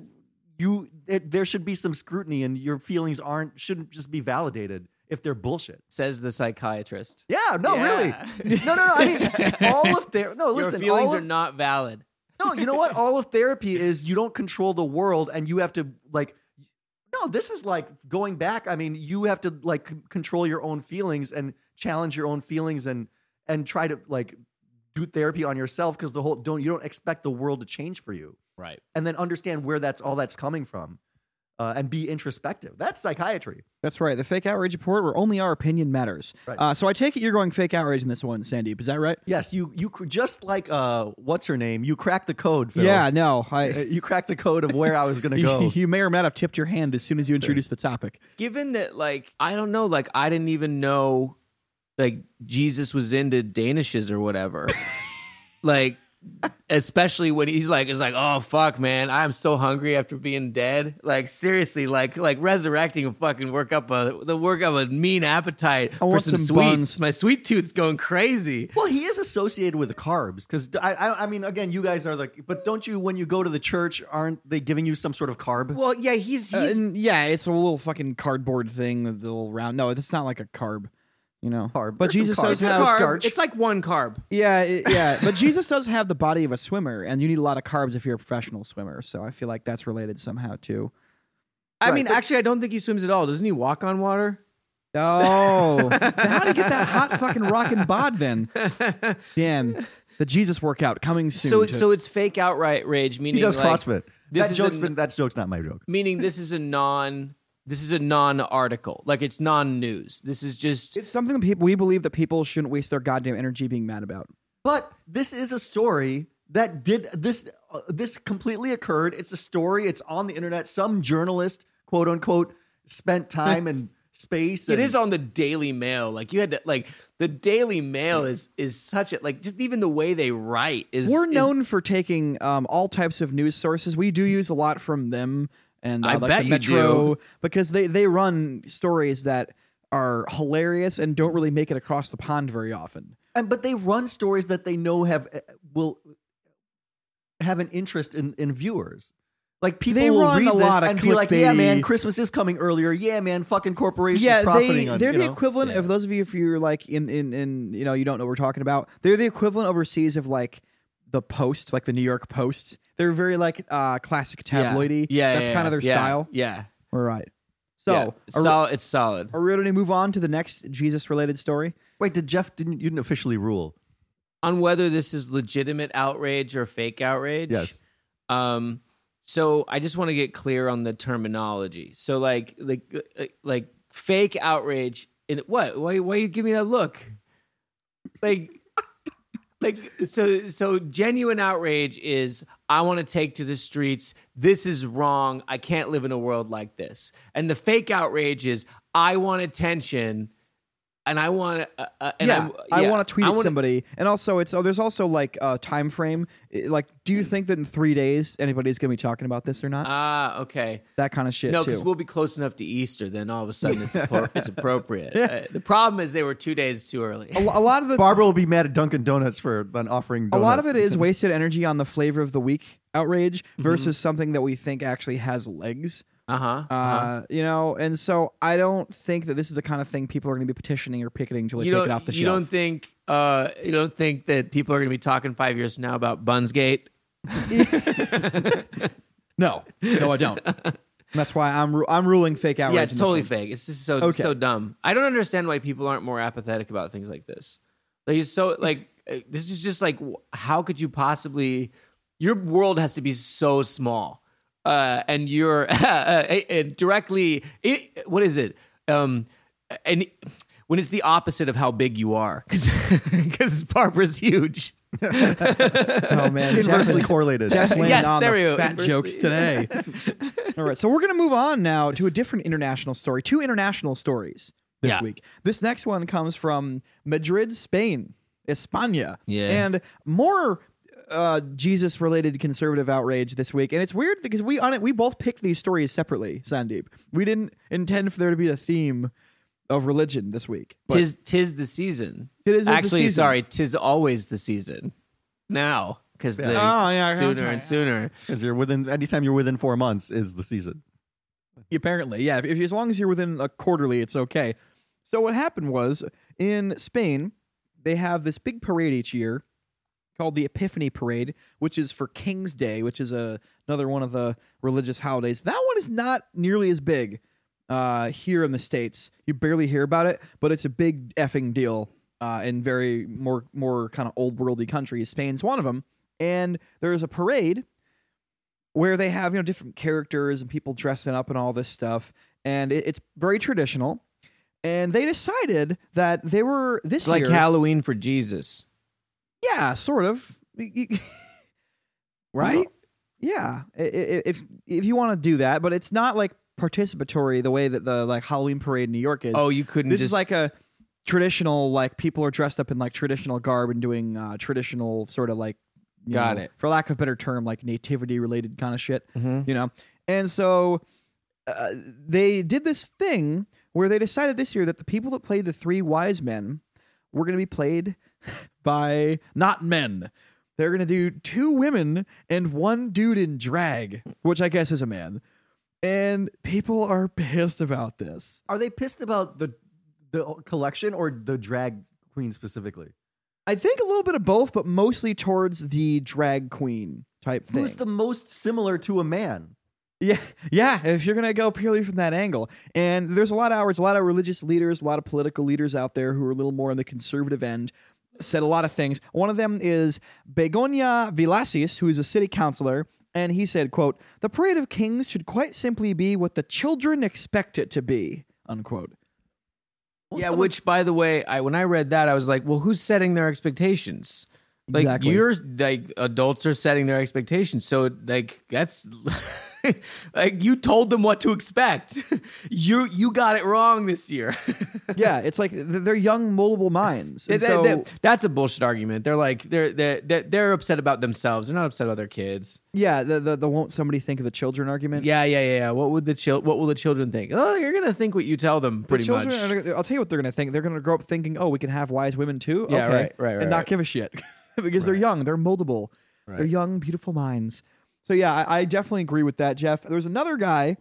S2: you there, there should be some scrutiny, and your feelings aren't shouldn't just be validated if they're bullshit.
S3: Says the psychiatrist.
S2: Yeah, no,
S3: Yeah.
S2: really, no, no, no. I mean, [LAUGHS] all of their no. Listen,
S3: your feelings
S2: all
S3: are not valid.
S2: No, you know what? All of therapy is you don't control the world and you have to like no, this is like going back. I mean, you have to like c- control your own feelings and challenge your own feelings and and try to like do therapy on yourself because the whole don't you don't expect the world to change for you
S3: Right.
S2: and then understand where that's all that's coming from uh, and be introspective. That's psychiatry.
S1: That's right. The fake outrage report, where only our opinion matters.
S2: Right.
S1: Uh, so I take it you're going fake outrage in this one, Sandeep. Is that right?
S2: Yes, you you cr- just like uh what's her name? You cracked the code, Phil.
S1: Yeah. No. I. [LAUGHS]
S2: you cracked the code of where I was going [LAUGHS] to
S1: You,
S2: go. [LAUGHS]
S1: you may or may not have tipped your hand as soon as you introduced the topic.
S3: given that like i don't know like i didn't even know like jesus was into danishes or whatever like especially when he's like it's like oh fuck man i'm so hungry after being dead like seriously like like resurrecting will fucking work up a the work up a mean appetite for
S1: want
S3: some,
S1: some
S3: sweets
S1: buns.
S3: my sweet tooth's going crazy
S2: Well, he is associated with the carbs because I, I, I mean, again, you guys are like, but don't you when you go to the church, aren't they giving you some sort of carb?
S3: well yeah he's
S1: Uh,
S3: he's
S1: and yeah, it's a little fucking cardboard thing, the little round. No, it's not like a carb. You know,
S2: Carb.
S1: But
S2: There's
S1: Jesus
S2: carbs.
S1: does
S3: it's, a
S1: have
S3: carb.
S2: starch.
S3: it's like one carb
S1: Yeah, it- yeah, [LAUGHS] but Jesus does have the body of a swimmer, and you need a lot of carbs if you're a professional swimmer. So I feel like that's related somehow too.
S3: i
S2: Right,
S3: mean
S2: but-
S3: actually i don't think he swims at all doesn't he walk on water
S1: Oh, [LAUGHS] how do you get that hot fucking rockin' bod then? Damn, the Jesus workout coming soon.
S3: so
S1: to-
S3: so it's fake outright rage meaning
S2: He does
S3: like,
S2: CrossFit.
S3: this
S2: that
S3: is
S2: joke's
S3: an-
S2: been that joke's not my joke.
S3: meaning this is a non this is a non-article like it's non-news this is just
S1: it's something that people we believe that people shouldn't waste their goddamn energy being mad about.
S2: But this is a story that did this. Uh, this completely occurred. It's a story. It's on the internet. Some journalist, quote unquote, spent time and space.
S3: it
S2: and-
S3: is on the daily mail like you had to like the daily mail is is such a like just even the way they write is
S1: We're
S3: is-
S1: known for taking um, all types of news sources. We do use a lot from them and uh,
S3: I
S1: like
S3: bet
S1: the
S3: you
S1: Metro
S3: do.
S1: because they they run stories that are hilarious and don't really make it across the pond very often.
S2: and but they run stories that they know have uh, will have an interest in in viewers. Like people
S1: They
S2: will read
S1: a
S2: this
S1: lot of
S2: and be like, "Yeah, man, Christmas is coming earlier. Yeah, man, fucking corporations
S1: yeah,
S2: profiting
S1: they
S2: on
S1: they're
S2: you
S1: the
S2: know?
S1: equivalent
S3: Yeah.
S1: of those of you if you're like in in in you know you don't know what we're talking about. They're the equivalent overseas of like the Post, like the New York Post. They're very like uh classic tabloidy.
S3: yeah
S1: that's
S3: yeah,
S1: kind of their
S3: yeah,
S1: style.
S3: yeah
S1: All right. So
S3: yeah.
S1: are,
S3: solid it's solid
S1: are we ready to move on to the next Jesus related story?
S2: Wait, did Jeff didn't you didn't officially rule?
S3: on whether this is legitimate outrage or fake outrage
S2: Yes.
S3: Um, so I just want to get clear on the terminology. So like like like fake outrage in what? Why why you give me that look? Like like so so genuine outrage is I want to take to the streets. This is wrong. I can't live in a world like this. And the fake outrage is I want attention and I want to uh, uh, and
S1: yeah,
S3: I'm-
S1: I want to tweet
S3: wanna-
S1: somebody, and also it's oh, there's also like a time frame. Like, do you think that in three days anybody's gonna be talking about this or not?
S3: Ah, okay.
S1: that kind of shit
S3: No, because we'll be close enough to Easter. Then all of a sudden it's appro- it's [LAUGHS] appropriate. Uh, the problem is they were two days too early.
S1: a, a lot of the
S2: Barbara will be mad at Dunkin' Donuts for an offering.
S1: a lot of it is wasted energy on the flavor of the week outrage versus something that we think actually has legs.
S3: Uh-huh.
S1: Uh,
S3: uh-huh.
S1: You know, and so I don't think that this is the kind of thing people are going to be petitioning or picketing to
S3: you
S1: take it off the show.
S3: you
S1: shelf.
S3: don't think uh, you don't think that people are going to be talking five years from now about Bunsgate? [LAUGHS]
S1: No, no, I don't. [LAUGHS] That's why I'm ru- I'm ruling fake outrage.
S3: yeah, it's totally fake. It's just so
S1: Okay.
S3: so dumb. I don't understand why people aren't more apathetic about things like this. Like it's so like uh, this is just like how could you possibly? Your world has to be so small, uh, and you're [LAUGHS] uh, and directly. It, what is it? Um, and when it's the opposite of how big you are, because [LAUGHS] Barbara's huge. [LAUGHS]
S1: Oh man,
S2: Inversely
S1: Jeff-
S2: correlated.
S1: Jeff's landing
S3: Yes,
S1: on
S3: there
S1: the
S3: we go.
S1: fat
S3: Inversely.
S1: jokes today. All right, so we're gonna move on now to a different international story. Two international stories this
S3: Yeah.
S1: week. This next one comes from Madrid, Spain, España,
S3: Yeah.
S1: and more uh, Jesus-related conservative outrage this week. And it's weird because we on it we both picked these stories separately. Sandeep, we didn't intend for there to be a theme of religion this week. But
S3: Tis tis the season.
S1: It is the
S3: actually
S1: season.
S3: sorry. Tis always the season. Now, because the
S1: Oh, yeah,
S3: sooner
S1: okay.
S3: and sooner.
S2: Because you're within anytime you're within four months is the season.
S1: Apparently, yeah. If, if as long as you're within a quarterly, it's okay. So what happened was in Spain, they have this big parade each year called the Epiphany Parade, which is for King's Day, which is a, another one of the religious holidays. That one is not nearly as big uh, here in the states. You barely hear about it, but it's a big effing deal uh, in very more more kind of old worldy countries. Spain's one of them, and there's a parade where they have you know different characters and people dressing up and all this stuff, and it, it's very traditional. And they decided that they were this
S3: It's like
S1: year,
S3: Halloween for Jesus.
S1: Yeah, sort of, [LAUGHS] right? Yeah, if if you want to do that, but it's not like participatory the way that the like Halloween parade in New York is.
S3: Oh, you couldn't
S1: this
S3: just
S1: is like a traditional like people are dressed up in like traditional garb and doing uh, traditional sort of like
S3: Got
S1: know,
S3: it.
S1: for lack of a better term like nativity related kind of shit
S3: Mhm.
S1: you know and so uh, they did this thing where they decided this year that the people that played the three wise men were going to be played [LAUGHS] by not men they're going to do two women and one dude in drag which i guess is a man and people are [LAUGHS] pissed about this
S2: Are they pissed about the the collection or the drag queen specifically?
S1: I think a little bit of both, but mostly towards the drag queen type thing.
S2: Who's the most similar to a man?
S1: yeah, [LAUGHS] yeah. If you're gonna go purely from that angle, and there's a lot of hours, a lot of religious leaders, a lot of political leaders out there who are a little more on the conservative end. Said a lot of things. One of them is Begonia Villacís, who is a city councilor, and he said, "quote The parade of kings should quite simply be what the children expect it to be." Unquote.
S3: yeah.
S2: someone-
S3: Which, by the way, I when I read that, I was like, well, who's setting their expectations? Like
S1: Exactly.
S3: you're like adults are setting their expectations, so like that's [LAUGHS] [LAUGHS] like you told them what to expect. [LAUGHS] you you got it wrong this year. [LAUGHS]
S1: yeah, it's like they're young, moldable minds.
S3: That-
S1: so,
S3: that- that's a bullshit argument. They're like they're they're they're, upset about themselves. They're not upset about their kids.
S1: yeah, the, the the won't somebody think of the children argument.
S3: Yeah, yeah, yeah. yeah. What would the chil- What will the children think? Oh, you're gonna think what you tell them,
S1: The
S3: pretty
S1: children
S3: much.
S1: Are, I'll tell you what they're going to think. They're going to grow up thinking, "Oh, we can have wise women too."
S3: Yeah,
S1: okay.
S3: right, right, right,
S1: and not
S3: right.
S1: give a shit because they're young, they're moldable, they're young, beautiful minds. So yeah, I, I definitely agree with that, Jeff. There's another guy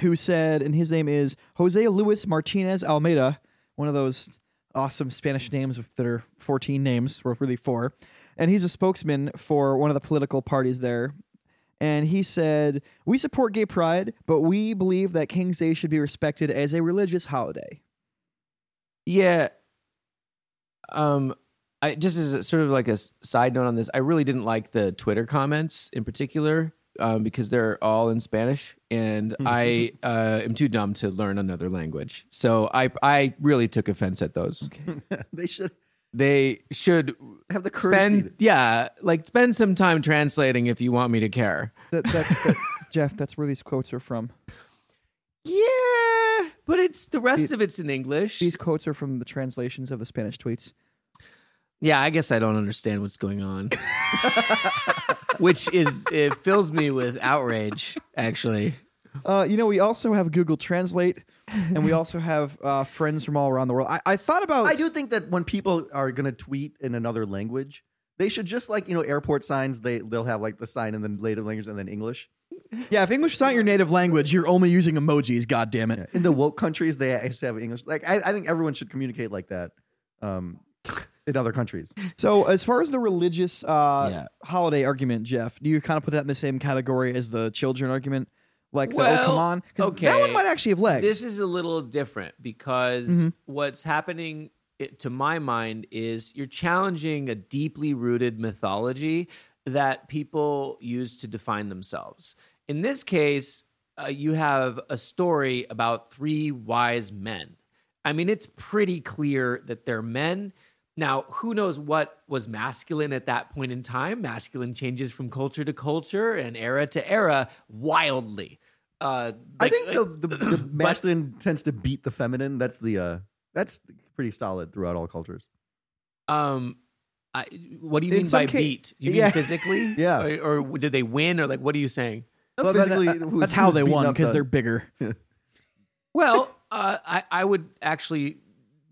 S1: who said, and his name is Jose Luis Martinez Almeida, one of those awesome Spanish names that are 14 names, or really four, and he's a spokesman for one of the political parties there. And he said, We support gay pride, but we believe that King's Day should be respected as a religious holiday.
S3: Yeah. Um, I just as a, sort of like a side note on this, I really didn't like the Twitter comments in particular um, because they're all in Spanish, and I uh, am too dumb to learn another language. So I I really took offense at those. [LAUGHS]
S2: they should
S3: They should
S2: have the courtesy.
S3: spend yeah, like spend some time translating if you want me to care.
S1: That, that, [LAUGHS] that, Jeff, that's where these quotes are from.
S3: Yeah, but it's the rest of it's in English.
S1: These quotes are from the translations of the Spanish tweets.
S3: Yeah, I guess I don't understand what's going on. [LAUGHS] Which is it fills me with outrage, actually.
S1: Uh, you know, we also have Google Translate, and we also have uh, friends from all around the world. I, I thought about.
S2: I do think that when people are going to tweet in another language, they should just like you know airport signs. They they'll have like the sign in the native language and then English.
S1: Yeah, if English is not your native language, you're only using emojis. God damn it.
S2: In the woke countries, they actually have English. Like I, I think everyone should communicate like that. Um, in other countries.
S1: So, as far as the religious uh,
S3: Yeah.
S1: holiday argument, Jeff, do you kind of put that in the same category as the children argument? Like, the,
S3: Well,
S1: oh, come on. 'Cause That
S3: okay.
S1: one might actually have legs.
S3: This is a little different because
S1: Mhm.
S3: what's happening, it, to my mind, is you're challenging a deeply rooted mythology that people use to define themselves. In this case, uh, you have a story about three wise men. I mean, it's pretty clear that they're men. Now, who knows what was masculine at that point in time? Masculine changes from culture to culture and era to era wildly. Uh,
S2: I think
S3: like-
S2: the, [COUGHS] the, the masculine tends to beat the feminine. That's the uh, that's pretty solid throughout all cultures.
S3: Um, I, what do you
S1: In
S3: mean by
S1: ca-
S3: beat? Do you
S1: Yeah.
S3: mean physically? [LAUGHS]
S2: Yeah.
S3: Or, or did they win? Or like, what are you saying?
S1: Well,
S2: Physically,
S1: that-
S2: who's-
S1: that's how they won because
S2: the-
S1: they're bigger. [LAUGHS]
S3: Well, uh, I, I would actually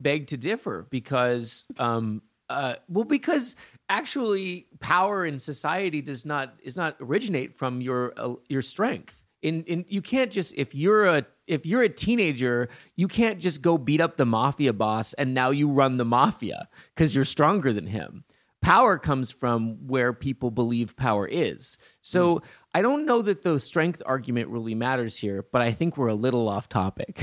S3: beg to differ because, um, uh, well, because actually power in society does not is not originate from your uh, your strength. In in you can't just if you're a if you're a teenager, you can't just go beat up the mafia boss and now you run the mafia because you're stronger than him. Power comes from where people believe power is. So I don't know that the strength argument really matters here, but I think we're a little off topic.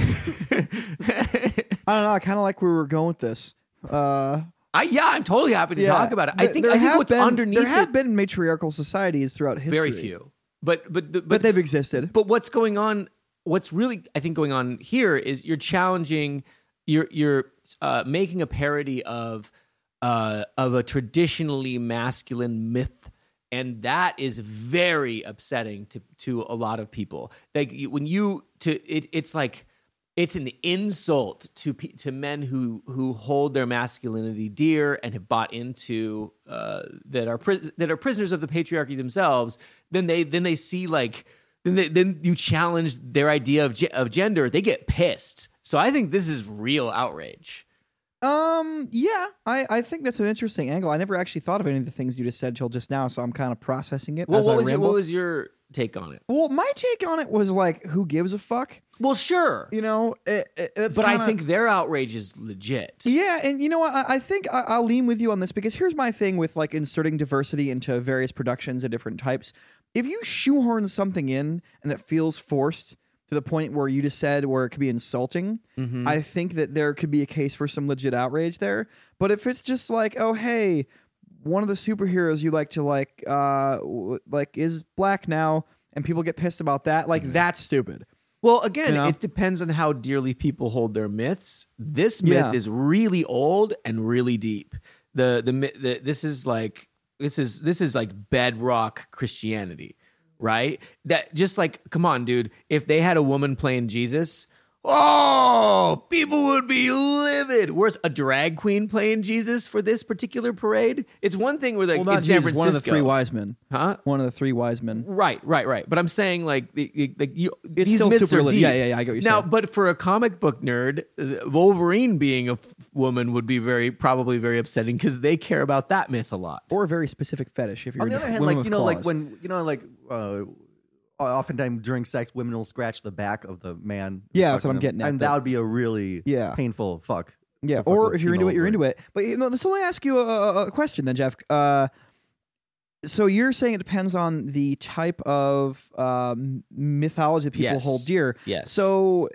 S3: [LAUGHS]
S1: I don't know. I kind of like where we're going with this. Uh,
S3: I, yeah, I'm totally happy to
S1: yeah.
S3: talk about it. I think
S1: there
S3: I think what's
S1: been,
S3: underneath
S1: There have
S3: it,
S1: been matriarchal societies throughout history.
S3: very few, but but but,
S1: But they've existed.
S3: But what's going on? What's really I think going on here is you're challenging, you're you're uh, making a parody of uh, of a traditionally masculine myth, and that is very upsetting to to a lot of people. Like when you to it, it's like it's an insult to to men who who hold their masculinity dear and have bought into uh, that are pris- that are prisoners of the patriarchy themselves. Then they then they see like then they, then you challenge their idea of ge- of gender. They get pissed. So I think this is real outrage.
S1: Um, yeah, I, I think that's an interesting angle. I never actually thought of any of the things you just said till just now, so I'm kind of processing it.
S3: Well,
S1: as
S3: what
S1: I
S3: was your, what was your take on it?
S1: Well, my take on it was like, who gives a fuck?
S3: Well, sure,
S1: You know, it, it,
S3: but I
S1: kinda-
S3: think their outrage is legit.
S1: Yeah, and you know what? I, I think I, I'll lean with you on this because here's my thing with like inserting diversity into various productions of different types. If you shoehorn something in and it feels forced to the point where you just said where it could be insulting,
S3: Mhm.
S1: I think that there could be a case for some legit outrage there. But if it's just like, oh hey, one of the superheroes you like to like, uh, w- like is black now, and people get pissed about that, like that's stupid.
S3: Well, again,
S1: You know?
S3: it depends on how dearly people hold their myths. This myth
S1: Yeah.
S3: is really old and really deep. The, the mi- the this is like this is this is like bedrock Christianity, right? That just like come on, dude. If they had a woman playing Jesus, oh, people would be livid. Where's a drag queen playing Jesus for this particular parade? It's one thing where like
S1: Well, not
S3: in San Francisco,
S1: one of the three wise men.
S3: huh?
S1: One of the three wise men.
S3: Right, right, right. But I'm saying like the, the, like you,
S1: It's
S3: these
S1: still
S3: myths
S1: super
S3: are deep.
S1: yeah, yeah, yeah, I get what you're
S3: now,
S1: saying.
S3: but for a comic book nerd, uh, Wolverine being a f- woman would be very probably very upsetting because they care about that myth a lot.
S1: or a very specific fetish. If you're
S2: On the other hand, like you know, like when you know, like uh, oftentimes during sex, women will scratch the back of the man.
S1: Yeah, that's what I'm getting at,
S2: and
S1: that-
S2: that would be a really
S1: Yeah.
S2: painful fuck.
S1: yeah,
S2: fuck
S1: or
S2: with
S1: if you're into
S2: female
S1: it, you're into it. But you know, this only ask you a, a- a question then, Jeff. Uh, so you're saying it depends on the type of um, mythology that people
S3: Yes.
S1: hold dear.
S3: Yes.
S1: So.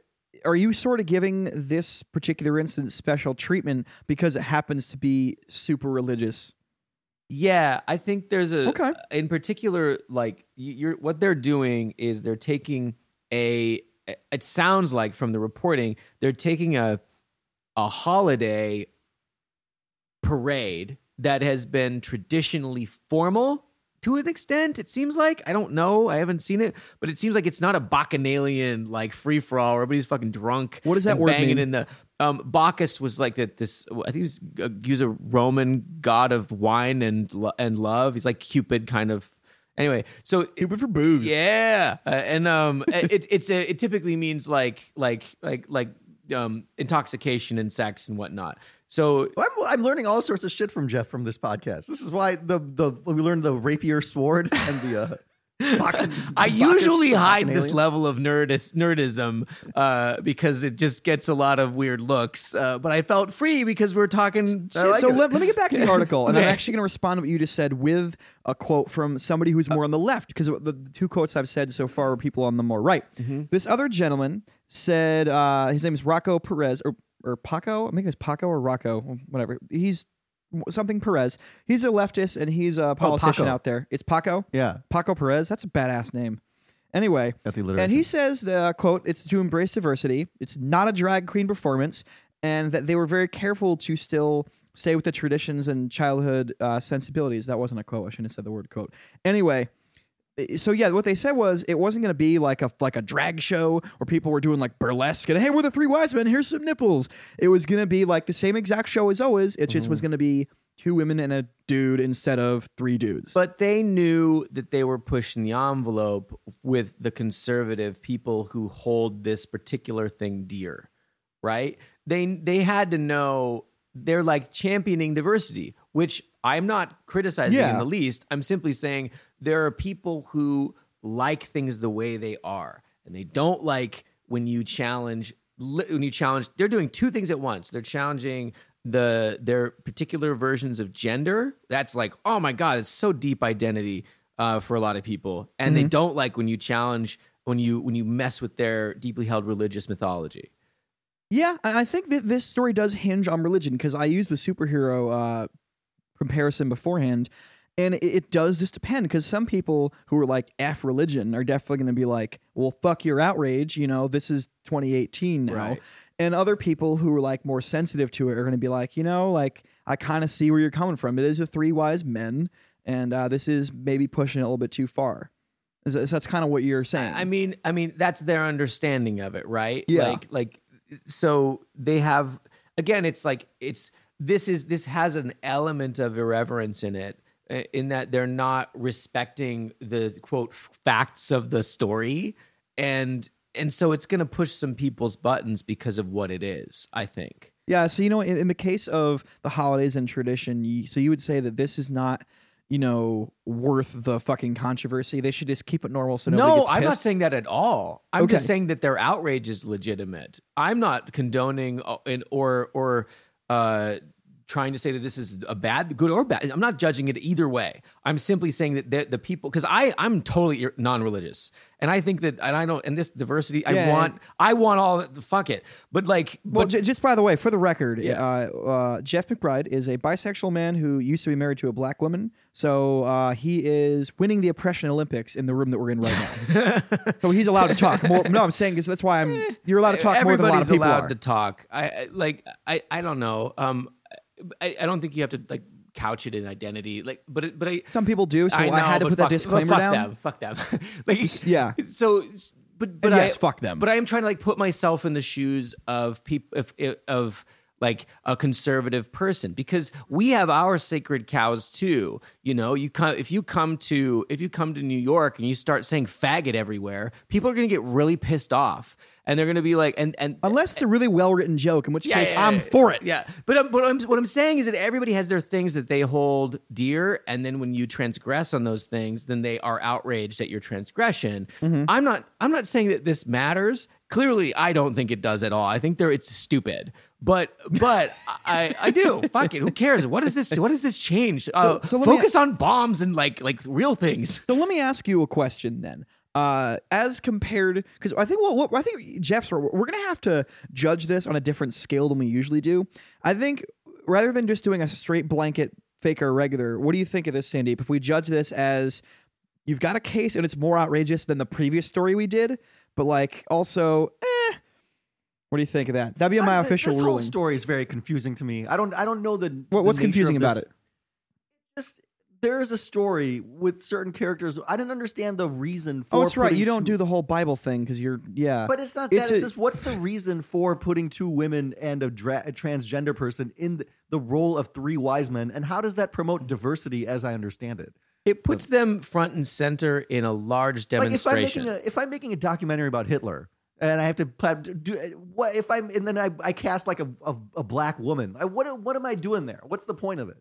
S1: Are you sort of giving this particular instance special treatment because it happens to be super religious?
S3: Yeah, I think there's a
S1: Okay.
S3: in particular like you're what they're doing is they're taking a it sounds like from the reporting they're taking a a holiday parade that has been traditionally formal to an extent it seems like i don't know i haven't seen it but it seems like it's not a bacchanalian like free for all everybody's fucking drunk
S1: What does that word
S3: banging
S1: mean?
S3: in the um bacchus was like that this i think he was, uh, he was a roman god of wine and and love he's like cupid kind of anyway so
S1: Stupid for booze.
S3: yeah, uh, and um, [LAUGHS] it it's a, it typically means like like like like um intoxication and sex and whatnot. So
S2: I'm, I'm learning all sorts of shit from Jeff from this podcast. This is why the the we learned the rapier sword and the uh, [LAUGHS]
S3: I usually hide this level of nerdis, nerdism uh, because it just gets a lot of weird looks. Uh, but I felt free because we're talking.
S2: I like
S1: so let, let me get back to the [LAUGHS] article, and I'm actually going to respond to what you just said with a quote from somebody who's more on the left, because the, the two quotes I've said so far are people on the more right. This other gentleman said uh, his name is Rocco Perez or or Paco. I think it's Paco or Rocco, whatever. He's something Perez. He's a leftist and he's a politician
S2: Paco.
S1: out there. It's Paco.
S2: Yeah.
S1: Paco Perez. That's a badass name. Anyway,
S2: Got the alliteration.
S1: and he says the quote, it's to embrace diversity. It's not a drag queen performance, and that they were very careful to still stay with the traditions and childhood uh, sensibilities. That wasn't a quote. I shouldn't have said the word quote. Anyway, so yeah, what they said was it wasn't going to be like a like a drag show where people were doing like burlesque and hey, we're the three wise men. Here's some nipples. It was going to be like the same exact show as always. It just was mm-hmm. going to be two women and a dude instead of three dudes.
S3: But they knew that they were pushing the envelope with the conservative people who hold this particular thing dear, right? They they had to know they're like championing diversity, which I'm not criticizing
S1: Yeah.
S3: in the least. I'm simply saying there are people who like things the way they are, and they don't like when you challenge when you challenge. They're doing two things at once. They're challenging the their particular versions of gender. That's like, oh my god, it's so deep identity uh, for a lot of people, and they don't like when you challenge when you when you mess with their deeply held religious mythology.
S1: Yeah, I I think that this story does hinge on religion because I used the superhero uh, comparison beforehand, and it, it does just depend because some people who are like F religion are definitely going to be like, well, fuck your outrage, you know, this is 2018 now.
S3: Right.
S1: And other people who are like more sensitive to it are going to be like, you know, like I kind of see where you're coming from. It is a three wise men, and uh, this is maybe pushing it a little bit too far. Is that- That's kind of what you're saying.
S3: I mean, I mean that's their understanding of it, right?
S1: Yeah.
S3: Like, like, so they have again. It's like it's this is this has an element of irreverence in it, in that they're not respecting the quote facts of the story, and and so it's going to push some people's buttons because of what it is. I think.
S1: Yeah, so you know, in, in the case of the holidays and tradition, you, so you would say that this is not, you know, worth the fucking controversy. They should just keep it normal so
S3: no,
S1: gets
S3: I'm not saying that at all. I'm just saying that their outrage is legitimate. I'm not condoning uh, or or uh, trying to say that this is a bad, good or bad. I'm not judging it either way. I'm simply saying that the, the people because I I'm totally non-religious and I think that and I don't and this diversity I
S1: Yeah,
S3: want I want all the fuck it. But like
S1: Well,
S3: but
S1: j- just by the way, for the record,
S3: Yeah.
S1: uh, uh, Jeff McBride is a bisexual man who used to be married to a black woman. So uh, he is winning the oppression Olympics in the room that we're in right now. [LAUGHS] so he's allowed to talk. More, no, I'm saying that's why I'm. You're allowed to talk more than a lot of people
S3: allowed
S1: are.
S3: to talk. I I- like I I don't know. Um, I, I don't think you have to like couch it in identity. Like, but it, but I
S1: Some people do, so I,
S3: know,
S1: had to put
S3: fuck,
S1: that disclaimer
S3: fuck
S1: down.
S3: Them, fuck them. [LAUGHS] like,
S1: Yeah.
S3: So, but but
S1: And yes,
S3: I,
S1: fuck them.
S3: But I am trying to like put myself in the shoes of people of of like a conservative person because we have our sacred cows too. You know, you come if you come to if you come to New York and you start saying faggot everywhere, people are going to get really pissed off. And they're going to be like, and and
S1: Unless it's a really well written joke, in which
S3: yeah,
S1: case
S3: yeah,
S1: I'm for it.
S3: Yeah, but, um, but I'm, what I'm saying is that everybody has their things that they hold dear, and then when you transgress on those things, then they are outraged at your transgression.
S1: Mm-hmm.
S3: I'm not. I'm not saying that this matters. Clearly, I don't think it does at all. I think there it's stupid. But but I I do. [LAUGHS] Fuck it. Who cares? What is this? What does this change? Uh,
S1: So- so let me-
S3: focus on bombs and like like real things.
S1: So let me ask you a question then. Uh, as compared, because I think well, what, I think Jeff's we're, we're gonna have to judge this on a different scale than we usually do. I think rather than just doing a straight blanket fake or regular, what do you think of this, Sandeep? If we judge this as you've got a case and it's more outrageous than the previous story we did, but like also, eh, what do you think of that? That'd be my
S2: I-
S1: official
S2: this
S1: ruling.
S2: whole story is very confusing to me. I don't. I don't know the.
S1: What- what's confusing about it?
S2: Just there is a story with certain characters. I didn't understand the reason oh, for.
S1: Oh, that's right. You don't
S2: two-
S1: do the whole Bible thing because you're yeah.
S2: But it's not
S1: It's
S2: that. It's,
S1: a-
S2: just what's the reason for putting two women and a, dra- a transgender person in the, the role of three wise men, and how does that promote diversity? As I understand it,
S3: It puts them front and center in a large
S2: like if I'm
S3: demonstration.
S2: making a if I'm making a documentary about Hitler, and I have to do uh, what if I'm and then I, I cast like a, a, a black woman. I, what what am I doing there? What's the point of it?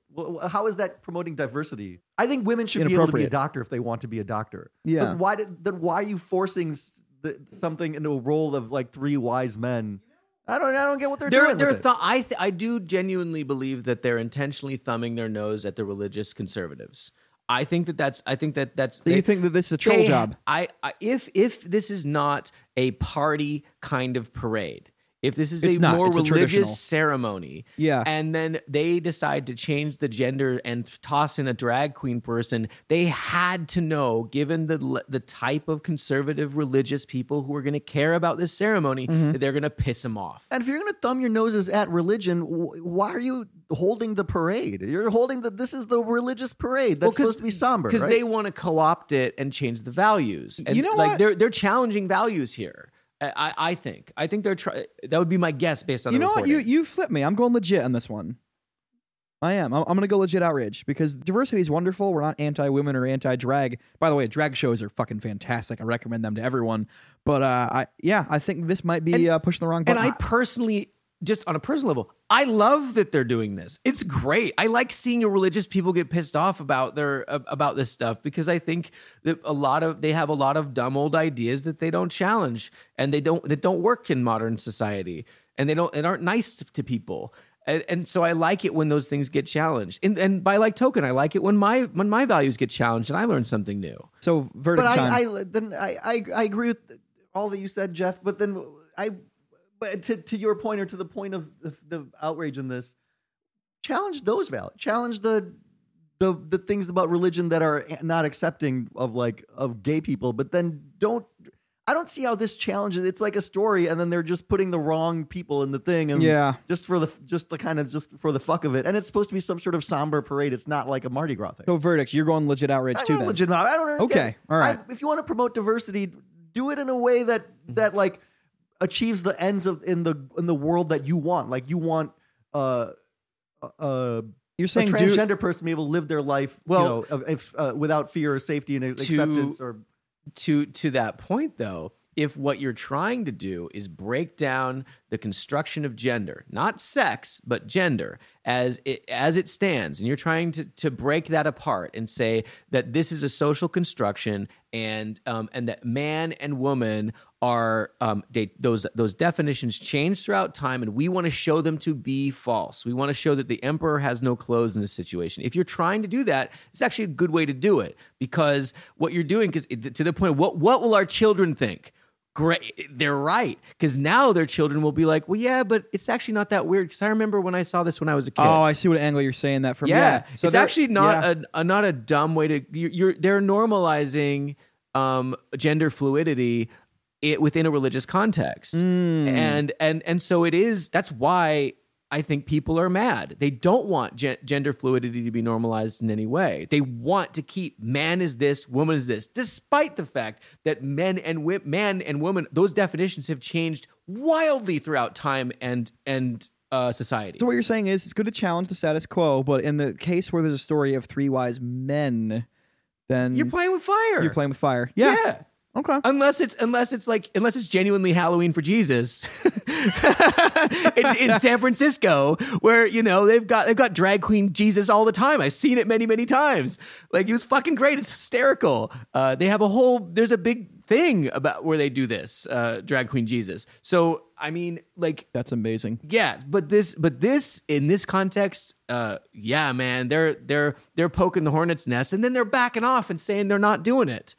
S2: How is that promoting diversity? I think women should be able to be a doctor if they want to be a doctor.
S1: Yeah.
S2: But why did then why are you forcing the, something into a role of like three wise men? I don't I don't get what they're,
S3: They're,
S2: doing.
S3: they're th- I, th- I do genuinely believe that they're intentionally thumbing their nose at the religious conservatives. I think that that's. I think that that's.
S1: So you think that this is a troll
S3: they-
S1: job?
S3: I, I if if this is not a party kind of parade, if this is
S1: It's
S3: a
S1: not.
S3: more
S1: It's a
S3: religious ceremony,
S1: Yeah.
S3: and then they decide to change the gender and toss in a drag queen person, they had to know, given the the type of conservative religious people who are going to care about this ceremony,
S1: Mm-hmm.
S3: that they're going to piss them off.
S2: And if you're going to thumb your noses at religion, why are you holding the parade? You're holding the. This is the religious parade that's
S3: Well,
S2: supposed to be somber,
S3: because
S2: right?
S3: they want to co-opt it and change the values. And
S1: You know
S3: like
S1: what?
S3: they're they're challenging values here. I, I think I think they're trying. that would be my guess based on
S1: you know what? You you flip me. I'm going legit on this one. I am. I'm, I'm going to go legit outrage because diversity is wonderful. We're not anti women or anti drag. By the way, drag shows are fucking fantastic. I recommend them to everyone. But uh, I yeah, I think this might be
S3: And-
S1: uh, pushing the wrong Button. and.
S3: I personally just on a personal level, I love that they're doing this. It's great. I like seeing religious people get pissed off about their about this stuff because I think that a lot of they have a lot of dumb old ideas that they don't challenge and they don't that don't work in modern society and they don't and aren't nice to, to people. And, and so I like it when those things get challenged. And, and by like token, I like it when my when my values get challenged and I learn something new.
S1: so verdict
S2: but
S1: time.
S2: I, I then I, I I agree with all that you said, Jeff. But then I, but to to your point or to the point of the, the outrage in this, challenge those values. Challenge the the the things about religion that are not accepting of like of gay people. But then don't. I don't see how this challenges. It's like a story, and then they're just putting the wrong people in the thing, and
S1: Yeah.
S2: just for the just the kind of just for the fuck of it. And it's supposed to be some sort of somber parade. It's not like a Mardi Gras thing.
S1: so verdict. You're going legit outrage
S2: I'm
S1: too.
S2: legit. I don't understand.
S1: Okay, all right.
S2: I- if you want to promote diversity, do it in a way that that like achieves the ends of in the in the world that you want. Like you want uh uh
S1: you're
S2: a
S1: saying do,
S2: transgender person to be able to live their life,
S3: Well-
S2: you know, if, uh, without fear or safety and acceptance or
S3: to to that point though if what you're trying to do is break down the construction of gender not sex but gender as it as it stands and you're trying to to break that apart and say that this is a social construction and um and that man and woman are um they, those those definitions change throughout time and we want to show them to be false. We want to show that the emperor has no clothes in this situation. If you're trying to do that it's actually a good way to do it because what you're doing because to the point what what will our children think? Great they're right because now their children will be like well yeah but it's actually not that weird because i remember when i saw this when i was a kid.
S1: Oh, I see what angle you're saying that from.
S3: yeah,
S1: Yeah, So
S3: it's actually not
S1: yeah.
S3: a, a not a dumb way to you're, you're they're normalizing um gender fluidity it within a religious context
S1: Hmm.
S3: and and and so it is that's why i think people are mad they don't want gen- gender fluidity to be normalized in any way they want to keep man is this woman is this despite the fact that men and wi- man and woman those definitions have changed wildly throughout time and and uh, society
S1: So what you're saying is it's good to challenge the status quo, but in the case where there's a story of three wise men, then
S3: you're playing with fire
S1: you're playing with fire. Yeah.
S3: yeah.
S1: Okay.
S3: unless it's unless it's like unless it's genuinely Halloween for Jesus [LAUGHS] in, in San Francisco, where you know they've got they've got drag queen Jesus all the time. I've seen it many many times. Like it was fucking great. It's hysterical. Uh, they have a whole there's a big thing about where they do this uh, drag queen Jesus. So I mean, like
S1: That's amazing.
S3: yeah, but this, but this in this context, uh, yeah, man, they're they're they're poking the hornet's nest, and then they're backing off and saying they're not doing it.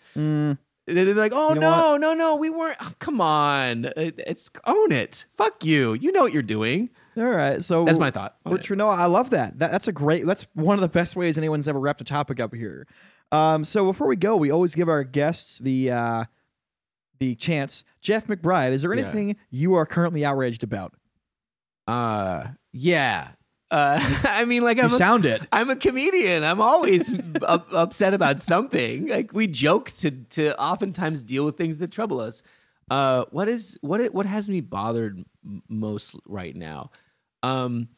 S3: They're like, oh
S1: You know
S3: no, no, no, we weren't. oh, come on, it's own it. Fuck you. You know what you're doing.
S1: All right. So
S3: That's my thought
S1: We're No, I love that. that. That's a great. That's one of the best ways anyone's ever wrapped a topic up here. Um, so before we go, we always give our guests the uh, the chance. Jeff McBride, is there
S3: Yeah.
S1: anything you are currently outraged about?
S3: Uh, yeah. Uh, [LAUGHS] I mean, like I'm a,
S1: sound it.
S3: I'm a comedian. I'm always [LAUGHS] up, upset about something. Like we joke to to oftentimes deal with things that trouble us. Uh, what is what it, what has me bothered most right now? Um,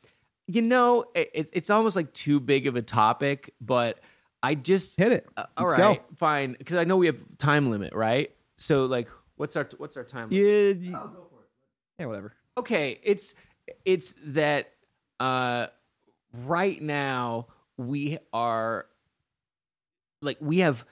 S3: you know, it, it, it's almost like too big of a topic, but I just
S1: Hit it.
S3: uh, all
S1: Let's
S3: right,
S1: go.
S3: fine, because I know we have time limit, right? So like, What's our What's our time?
S1: Yeah, yeah, whatever.
S3: okay it's it's that uh right now we are like we have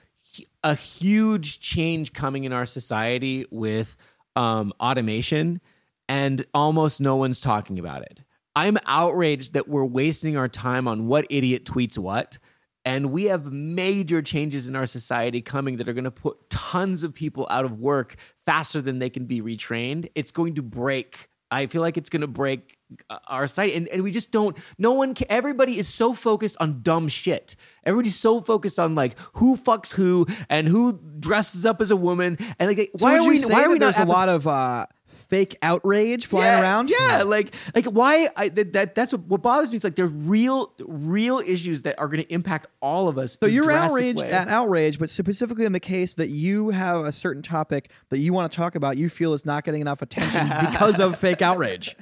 S3: a huge change coming in our society with um automation and almost no one's talking about it i'm outraged that we're wasting our time on what idiot tweets what and we have major changes in our society coming that are going to put tons of people out of work faster than they can be retrained. It's going to break. I feel like it's going to break our site and, and we just don't. No one. Ca- everybody is so focused on dumb shit. Everybody's so focused on like who fucks who and who dresses up as a woman, and like
S1: So
S3: why are we? Why are we not
S1: there's a lot of uh, fake outrage flying
S3: yeah,
S1: around?
S3: Yeah, like like why I that, that that's what, what bothers me. It's like they're real real issues that are going to impact all of us.
S1: So you're outraged
S3: way.
S1: at outrage, but specifically in the case that you have a certain topic that you want to talk about, you feel is not getting enough attention [LAUGHS] because of fake outrage.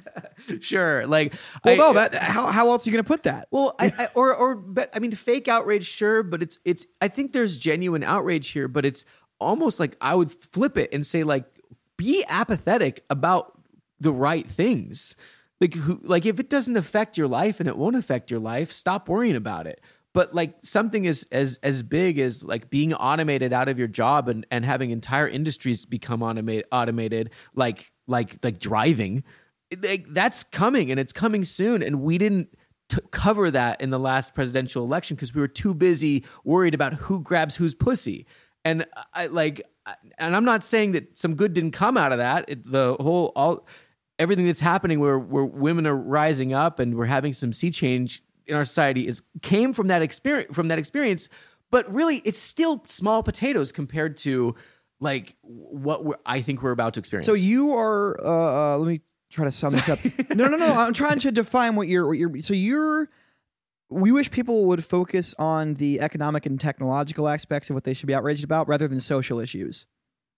S3: sure, like
S1: Well,
S3: I-
S1: no, that how, how else are you going to put that?
S3: Well, I, [LAUGHS] I, or or but I mean, fake outrage, sure, but it's it's. I think there's genuine outrage here, but it's almost like I would flip it and say like, be apathetic about the right things. Like who, like if it doesn't affect your life and it won't affect your life, stop worrying about it. But like something as as as big as like being automated out of your job and and having entire industries become automate, automated, like like like driving, like that's coming and it's coming soon, and we didn't cover that in the last presidential election because we were too busy worried about who grabs whose pussy. And I like, and I'm not saying that some good didn't come out of that. It, the whole all everything that's happening where where women are rising up and we're having some sea change in our society is came from that experience from that experience. But really, it's still small potatoes compared to like what we're, I think we're about to experience.
S1: So you are. Uh, uh, let me try to sum this up. no, no, no. [LAUGHS] I'm trying to define what you're. What you're. So you're. We wish people would focus on the economic and technological aspects of what they should be outraged about, rather than social issues.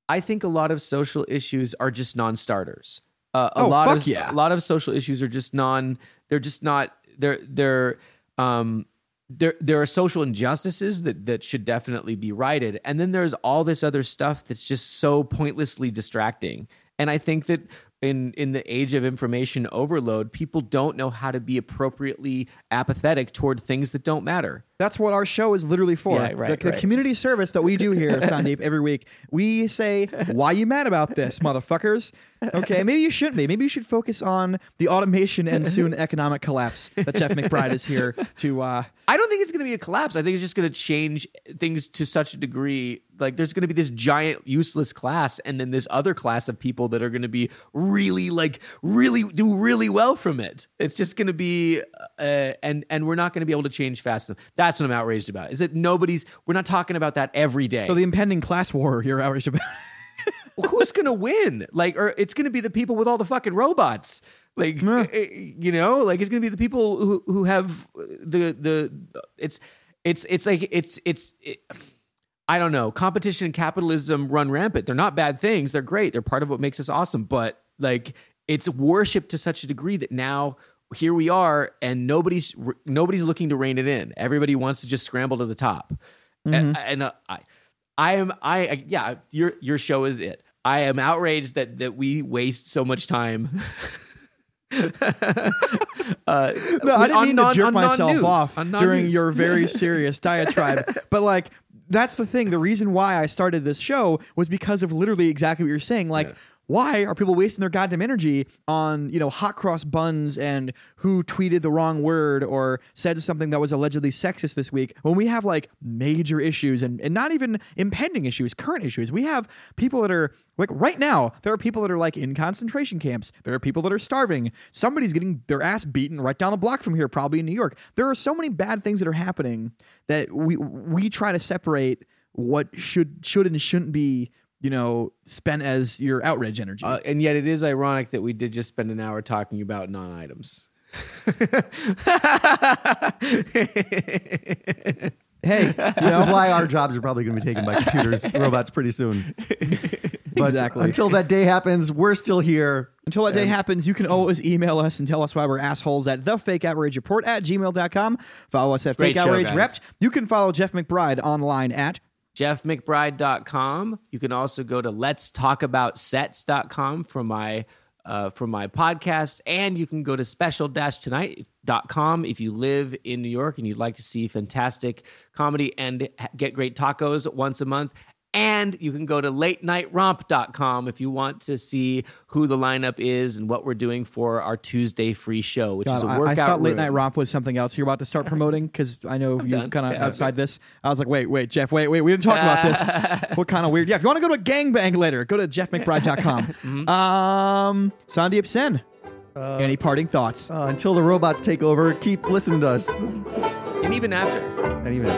S3: I think a lot of social issues are just non-starters. Uh, a
S1: Oh,
S3: lot
S1: fuck
S3: of
S1: yeah.
S3: a lot of social issues are just non. They're just not. They're they're um. There, there are social injustices that, that should definitely be righted. And then there's all this other stuff that's just so pointlessly distracting. And I think that in, in the age of information overload, people don't know how to be appropriately apathetic toward things that don't matter.
S1: That's what our show is literally for.
S3: Yeah, right,
S1: the, the
S3: right.
S1: community service that we do here, [LAUGHS] Sandeep, every week. We say, "Why you mad about this, motherfuckers?" Okay, maybe you shouldn't be. Maybe you should focus on the automation and soon [LAUGHS] economic collapse that Jeff McBride is here to. Uh,
S3: I don't think it's going to be a collapse. I think it's just going to change things to such a degree. Like there's going to be this giant useless class, and then this other class of people that are going to be really like really do really well from it. It's just going to be, uh, and and we're not going to be able to change fast enough. That's what I'm outraged about. Is that nobody's. We're not talking about that every day.
S1: so the impending class war you're outraged about. [LAUGHS]
S3: Well, who's to win? Like, or it's to be the people with all the fucking robots. Like, eh, you know, like it's to be the people who who have the the. It's it's it's like it's it's. It, I don't know. Competition and capitalism run rampant. They're not bad things. They're great. They're part of what makes us awesome. But like, it's worshipped to such a degree that now here we are, and nobody's nobody's looking to rein it in. Everybody wants to just scramble to the top. And, and uh, I, I am I yeah. Your your show is it. I am outraged that that we waste so much time. [LAUGHS] uh,
S1: No, I didn't
S3: on
S1: mean to jerk
S3: on
S1: myself off during your [LAUGHS] very serious diatribe. But like, that's the thing. The reason why I started this show was because of literally exactly what you're saying. Like, why are people wasting their goddamn energy on you know hot cross buns and who tweeted the wrong word or said something that was allegedly sexist this week when we have like major issues and, and not even impending issues current issues? We have people that are like right now there are people that are like in concentration camps. There are people that are starving. Somebody's getting their ass beaten right down the block from here probably in new york. There are so many bad things that are happening that we we try to separate what should should and shouldn't be you know spent as your outrage energy
S3: Uh, and yet, it is ironic that we did just spend an hour talking about non-items. [LAUGHS]
S1: hey you
S2: Which
S1: know,
S2: is why our jobs are probably going to be taken by computers, [LAUGHS] robots pretty soon. But
S1: Exactly.
S2: Until that day happens, we're still here.
S1: Until that day happens, you can always email us and tell us why we're assholes at thefakeoutragereport at gmail.com. Follow us at
S3: Great
S1: Fake Outrage
S3: guys.
S1: Rept. You can follow Jeff McBride online at
S3: jeffmcbride.com. You can also go to let's talk about for my uh, for my podcast and you can go to special-tonight.com if you live in New York and you'd like to see fantastic comedy and get great tacos once a month and you can go to latenightromp.com if you want to see who the lineup is and what we're doing for our Tuesday free show, which is a
S1: God, I-
S3: workout
S1: I, thought late night romp was something else you're about to start [LAUGHS] promoting because I know you're kind of
S3: Yeah.
S1: outside this. I was like, wait, wait, Jeff, wait, wait, we didn't talk about this. [LAUGHS] what kind of weird? Yeah, if you want to go to a gangbang later, go to jeffmcbride.com. [LAUGHS]
S3: Mm-hmm.
S1: um, Sandeep Sen,
S2: Uh,
S1: any parting thoughts?
S2: uh, until the robots take over, keep listening to us.
S3: And even after.
S2: And even